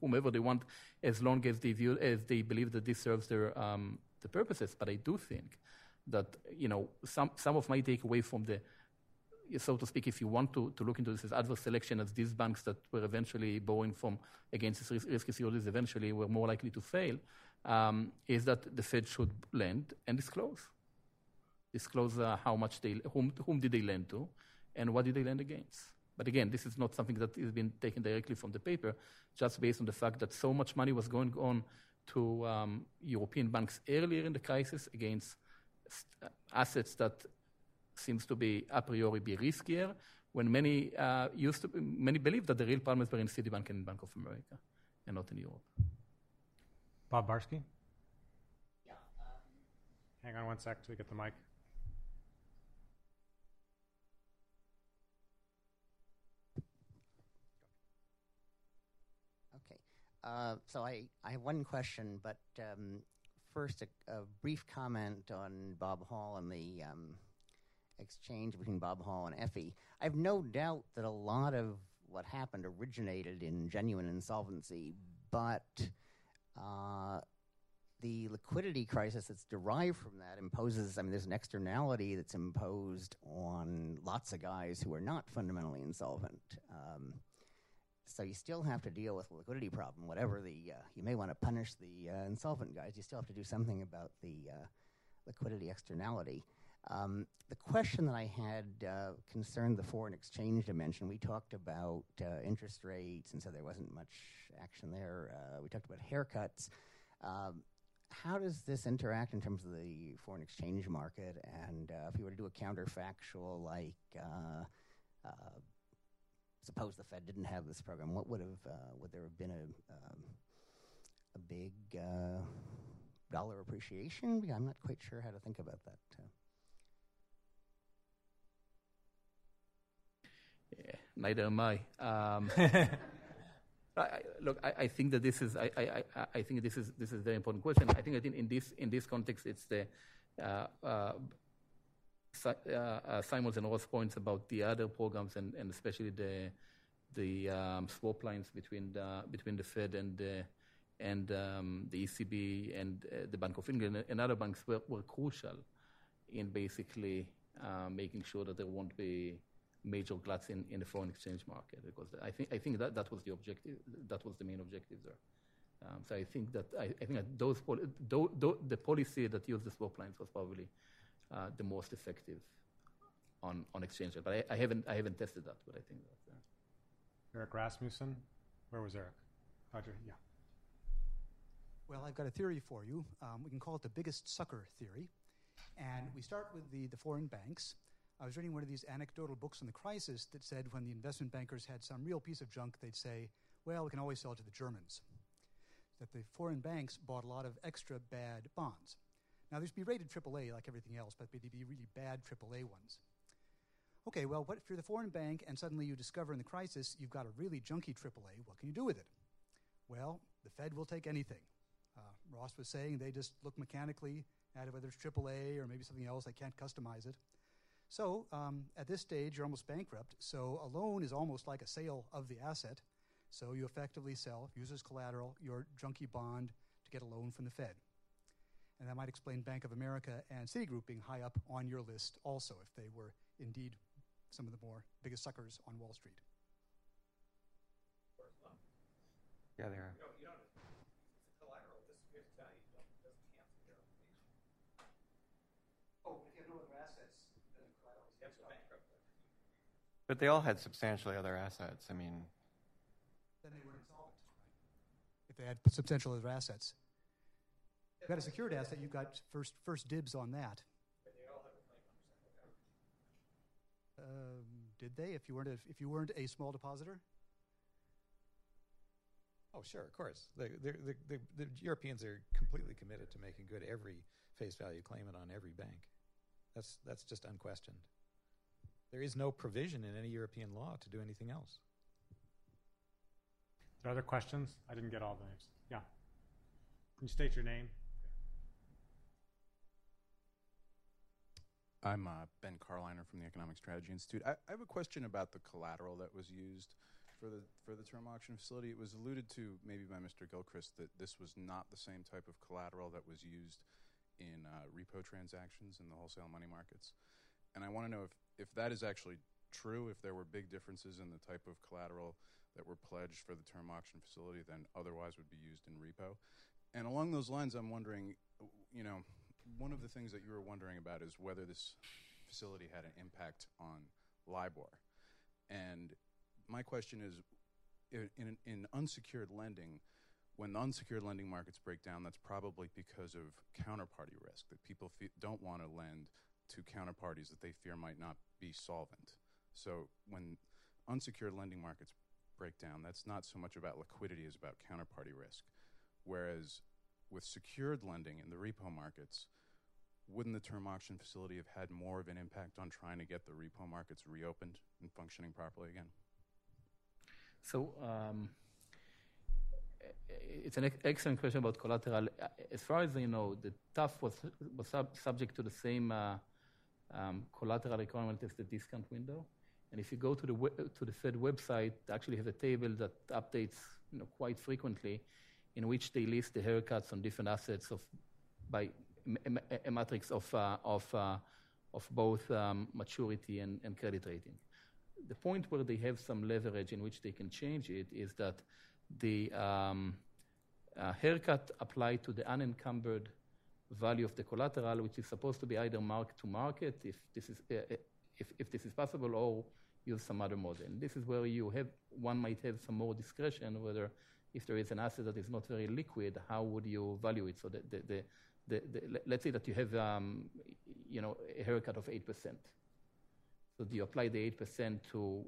S2: whomever they want as long as they, view, as they believe that this serves their um, the purposes. But I do think that, you know, some, some of my takeaway from the, so to speak, if you want to, to look into this as adverse selection as these banks that were eventually borrowing from against risk, risky securities eventually were more likely to fail, um, is that the Fed should lend and disclose disclose uh, how much they, whom, whom did they lend to, and what did they lend against. But again, this is not something that has been taken directly from the paper, just based on the fact that so much money was going on to um, European banks earlier in the crisis against st- assets that seems to be a priori be riskier, when many uh, used to, many believe that the real problems were in Citibank and Bank of America, and not in Europe.
S1: Bob Barsky. Yeah. Um, Hang on one sec till we get the mic.
S8: Uh, so I, I have one question, but um, first a, a, brief comment on Bob Hall and the um, exchange between Bob Hall and Effi. I have no doubt that a lot of what happened originated in genuine insolvency, but uh, the liquidity crisis that's derived from that imposes, I mean, there's an externality that's imposed on lots of guys who are not fundamentally insolvent. Um, so you still have to deal with liquidity problem. Whatever the uh, you may want to punish the uh, insolvent guys, you still have to do something about the uh, liquidity externality. Um, the question that I had uh, concerned the foreign exchange dimension. We talked about uh, interest rates, and so there wasn't much action there. Uh, we talked about haircuts. Um, how does this interact in terms of the foreign exchange market? And if you were to do a counterfactual like suppose the Fed didn't have this program, what would have uh, would there have been a um, a big uh, dollar appreciation? I'm not quite sure how to think about that. Uh.
S2: Yeah, neither am I. Um, [laughs] I, look, I, I, think that this is I, I, I, think this is this is a very important question. I think that in, in this in this context, it's the uh, uh, uh, Simon's and Ross points about the other programs and, and especially the the um, swap lines between the between the Fed and the and um, the ECB and uh, the Bank of England and other banks were, were crucial in basically uh, making sure that there won't be major gluts in, in the foreign exchange market because I think I think that, that was the objective that was the main objective there. Um, so I think that I, I think that those do, the policy that used the swap lines was probably uh, the most effective on, on exchange rate. But I, I, haven't, I haven't tested that, but I think that. Uh,
S1: Eric Rasmusen? Where was Eric? Roger, yeah.
S9: Well, I've got a theory for you. Um, we can call it the biggest sucker theory. And we start with the, the foreign banks. I was reading one of these anecdotal books on the crisis that said when the investment bankers had some real piece of junk, they'd say, well, we can always sell it to the Germans. That the foreign banks bought a lot of extra bad bonds. Now, there's be rated AAA like everything else, but they'd be really bad AAA ones. Okay, well, what if you're the foreign bank and suddenly you discover in the crisis you've got a really junky AAA? What can you do with it? Well, the Fed will take anything. Uh, Ross was saying they just look mechanically at whether it's AAA or maybe something else. They can't customize it. So um, at this stage, you're almost bankrupt. So a loan is almost like a sale of the asset. So you effectively sell, use as collateral, your junky bond to get a loan from the Fed. And that might explain Bank of America and Citigroup being high up on your list also, if they were indeed some of the more biggest suckers on Wall Street.
S3: Yeah, they are.
S9: Oh, if you have no other assets, then the collateral
S3: But they all had substantially other assets. I mean,
S9: then they were insolvent, right? If they had substantial other assets you've got a secured asset, you've got first, first dibs on that. Um, did they? If you weren't a, if you weren't a small depositor?
S7: Oh, sure, of course. The, the, the, the, the Europeans are completely committed to making good every face value claimant on every bank. That's, that's just unquestioned. There is no provision in any European law to do anything else.
S1: Are there other questions? I didn't get all the names. Yeah. Can you state your name?
S10: I'm uh, Ben Carliner from the Economic Strategy Institute. I, I have a question about the collateral that was used for the for the term auction facility. It was alluded to maybe by Mr. Gilchrist that this was not the same type of collateral that was used in uh, repo transactions in the wholesale money markets. And I want to know if, if that is actually true, if there were big differences in the type of collateral that were pledged for the term auction facility than otherwise would be used in repo. And along those lines, I'm wondering, you know, one of the things that you were wondering about is whether this facility had an impact on LIBOR. And my question is in, in, unsecured lending, when the unsecured lending markets break down, that's probably because of counterparty risk, that people fe- don't want to lend to counterparties that they fear might not be solvent. So when unsecured lending markets break down, that's not so much about liquidity as about counterparty risk. Whereas with secured lending in the repo markets, wouldn't the term auction facility have had more of an impact on trying to get the repo markets reopened and functioning properly again?
S2: So um, it's an excellent question about collateral. As far as I know, the TAF was was sub- subject to the same uh, um, collateral requirement as the discount window. And if you go to the to the Fed website, they actually have a table that updates you know, quite frequently, in which they list the haircuts on different assets of by a, matrix of uh, of uh, of both um, maturity and, and credit rating. The point where they have some leverage in which they can change it is that the um, uh, haircut applied to the unencumbered value of the collateral, which is supposed to be either mark to market, if this is uh, if, if this is possible, or use some other model. This is where you have one might have some more discretion whether if there is an asset that is not very liquid, how would you value it? So the, the, the, the, the let's say that you have um, you know a haircut of eight percent. So do you apply the eight percent to,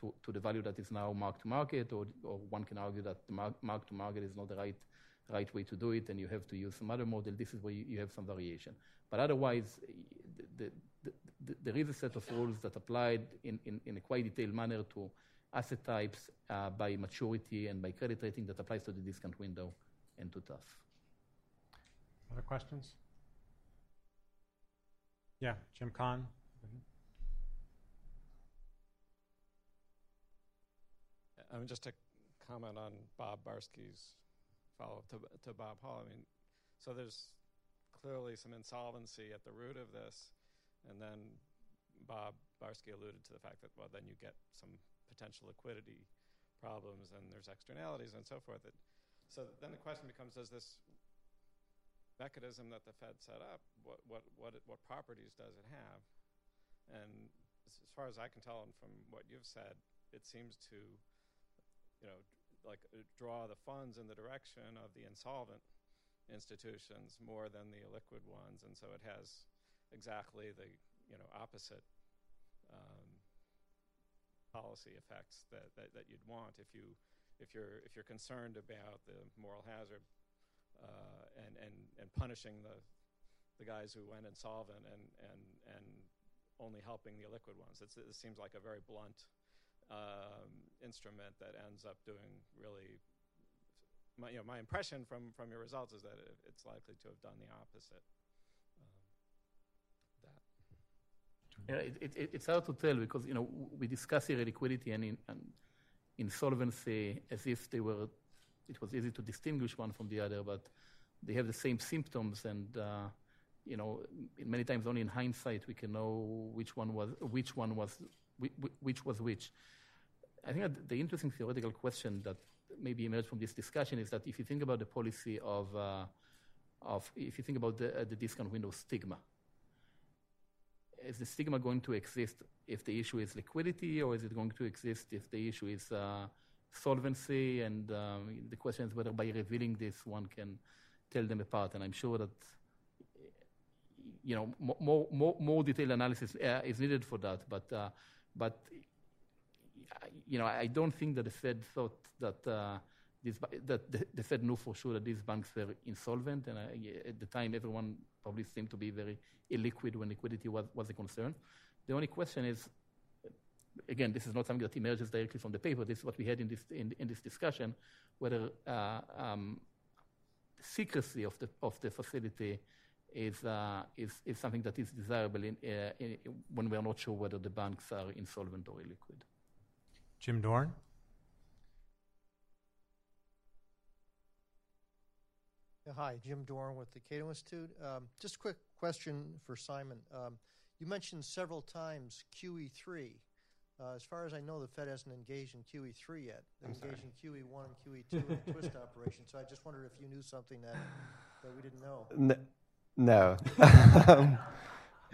S2: to to the value that is now mark to market, or or one can argue that the mark, mark to market is not the right right way to do it, and you have to use some other model. This is where you, you have some variation. But otherwise, the, the, the, there is a set of rules that applied in, in, in a quite detailed manner to asset types uh, by maturity and by credit rating that applies to the discount window and to TAF.
S1: Other questions? Yeah, Jim Kahn.
S11: I mean, just to comment on Bob Barsky's follow up to, to Bob Hall. I mean, so there's clearly some insolvency at the root of this, and then Bob Barsky alluded to the fact that well, then you get some potential liquidity problems, and there's externalities and so forth. That, so then the question becomes: Does this mechanism that the Fed set up, what what what what properties does it have? And as far as I can tell, and from what you've said, it seems to, you know, like uh, draw the funds in the direction of the insolvent institutions more than the illiquid ones, and so it has exactly the you know opposite um, policy effects that, that, that you'd want if you if you're if you're concerned about the moral hazard uh, and and and punishing the the guys who went insolvent and and and only helping the illiquid ones. It's, it seems like a very blunt um, instrument that ends up doing really. My, you know, my impression from, from your results is that it, it's likely to have done the opposite.
S2: Yeah, it, it, it's hard to tell because you know we discuss here liquidity and, in, and insolvency as if they were. It was easy to distinguish one from the other, but they have the same symptoms, and uh, you know, many times only in hindsight we can know which one was which one was which was which. I think that the interesting theoretical question that maybe emerged from this discussion is that if you think about the policy of, uh, of if you think about the, uh, the discount window stigma, is the stigma going to exist if the issue is liquidity, or is it going to exist if the issue is uh, solvency? And um, the question is whether by revealing this, one can tell them apart. And I'm sure that you know more more more detailed analysis uh, is needed for that. But uh, but you know I don't think that the Fed thought that uh, ba- that the, the Fed knew for sure that these banks were insolvent, and uh, at the time, everyone probably seemed to be very illiquid when liquidity was, was a concern. The only question is, again, this is not something that emerges directly from the paper. This is what we had in this in, in this discussion, whether uh, um, secrecy of the of the facility is uh, is is something that is desirable in, uh, in, when we are not sure whether the banks are insolvent or illiquid.
S1: Jim Dorn?
S12: Hi, Jim Dorn with the Cato Institute. Um, just a quick question for Simon. Um, you mentioned several times QE3. Uh, as far as I know, the Fed hasn't engaged in QE3 yet. They're
S3: I'm
S12: engaged in QE1 and QE2 in a twist [laughs] operation. So I just wondered if you knew something that, that we didn't know.
S3: N- no. [laughs] Um,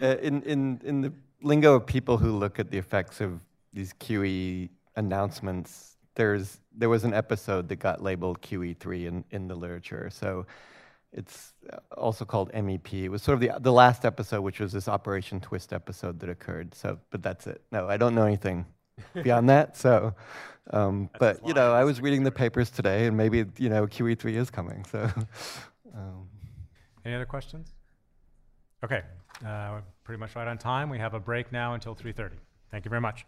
S3: uh, in, in, in the lingo of people who look at the effects of these QE announcements, there's, there was an episode that got labeled QE3 in, in the literature. So it's uh, also called MEP. It was sort of the, the last episode, which was this Operation Twist episode that occurred. So, but that's it. No, I don't know anything [laughs] beyond that. So, um, but you know. I was reading the papers today, and maybe you know QE3 is coming. So, [laughs] um,
S1: Any other questions? Okay, uh, we're pretty much right on time. We have a break now until 3:30. Thank you very much.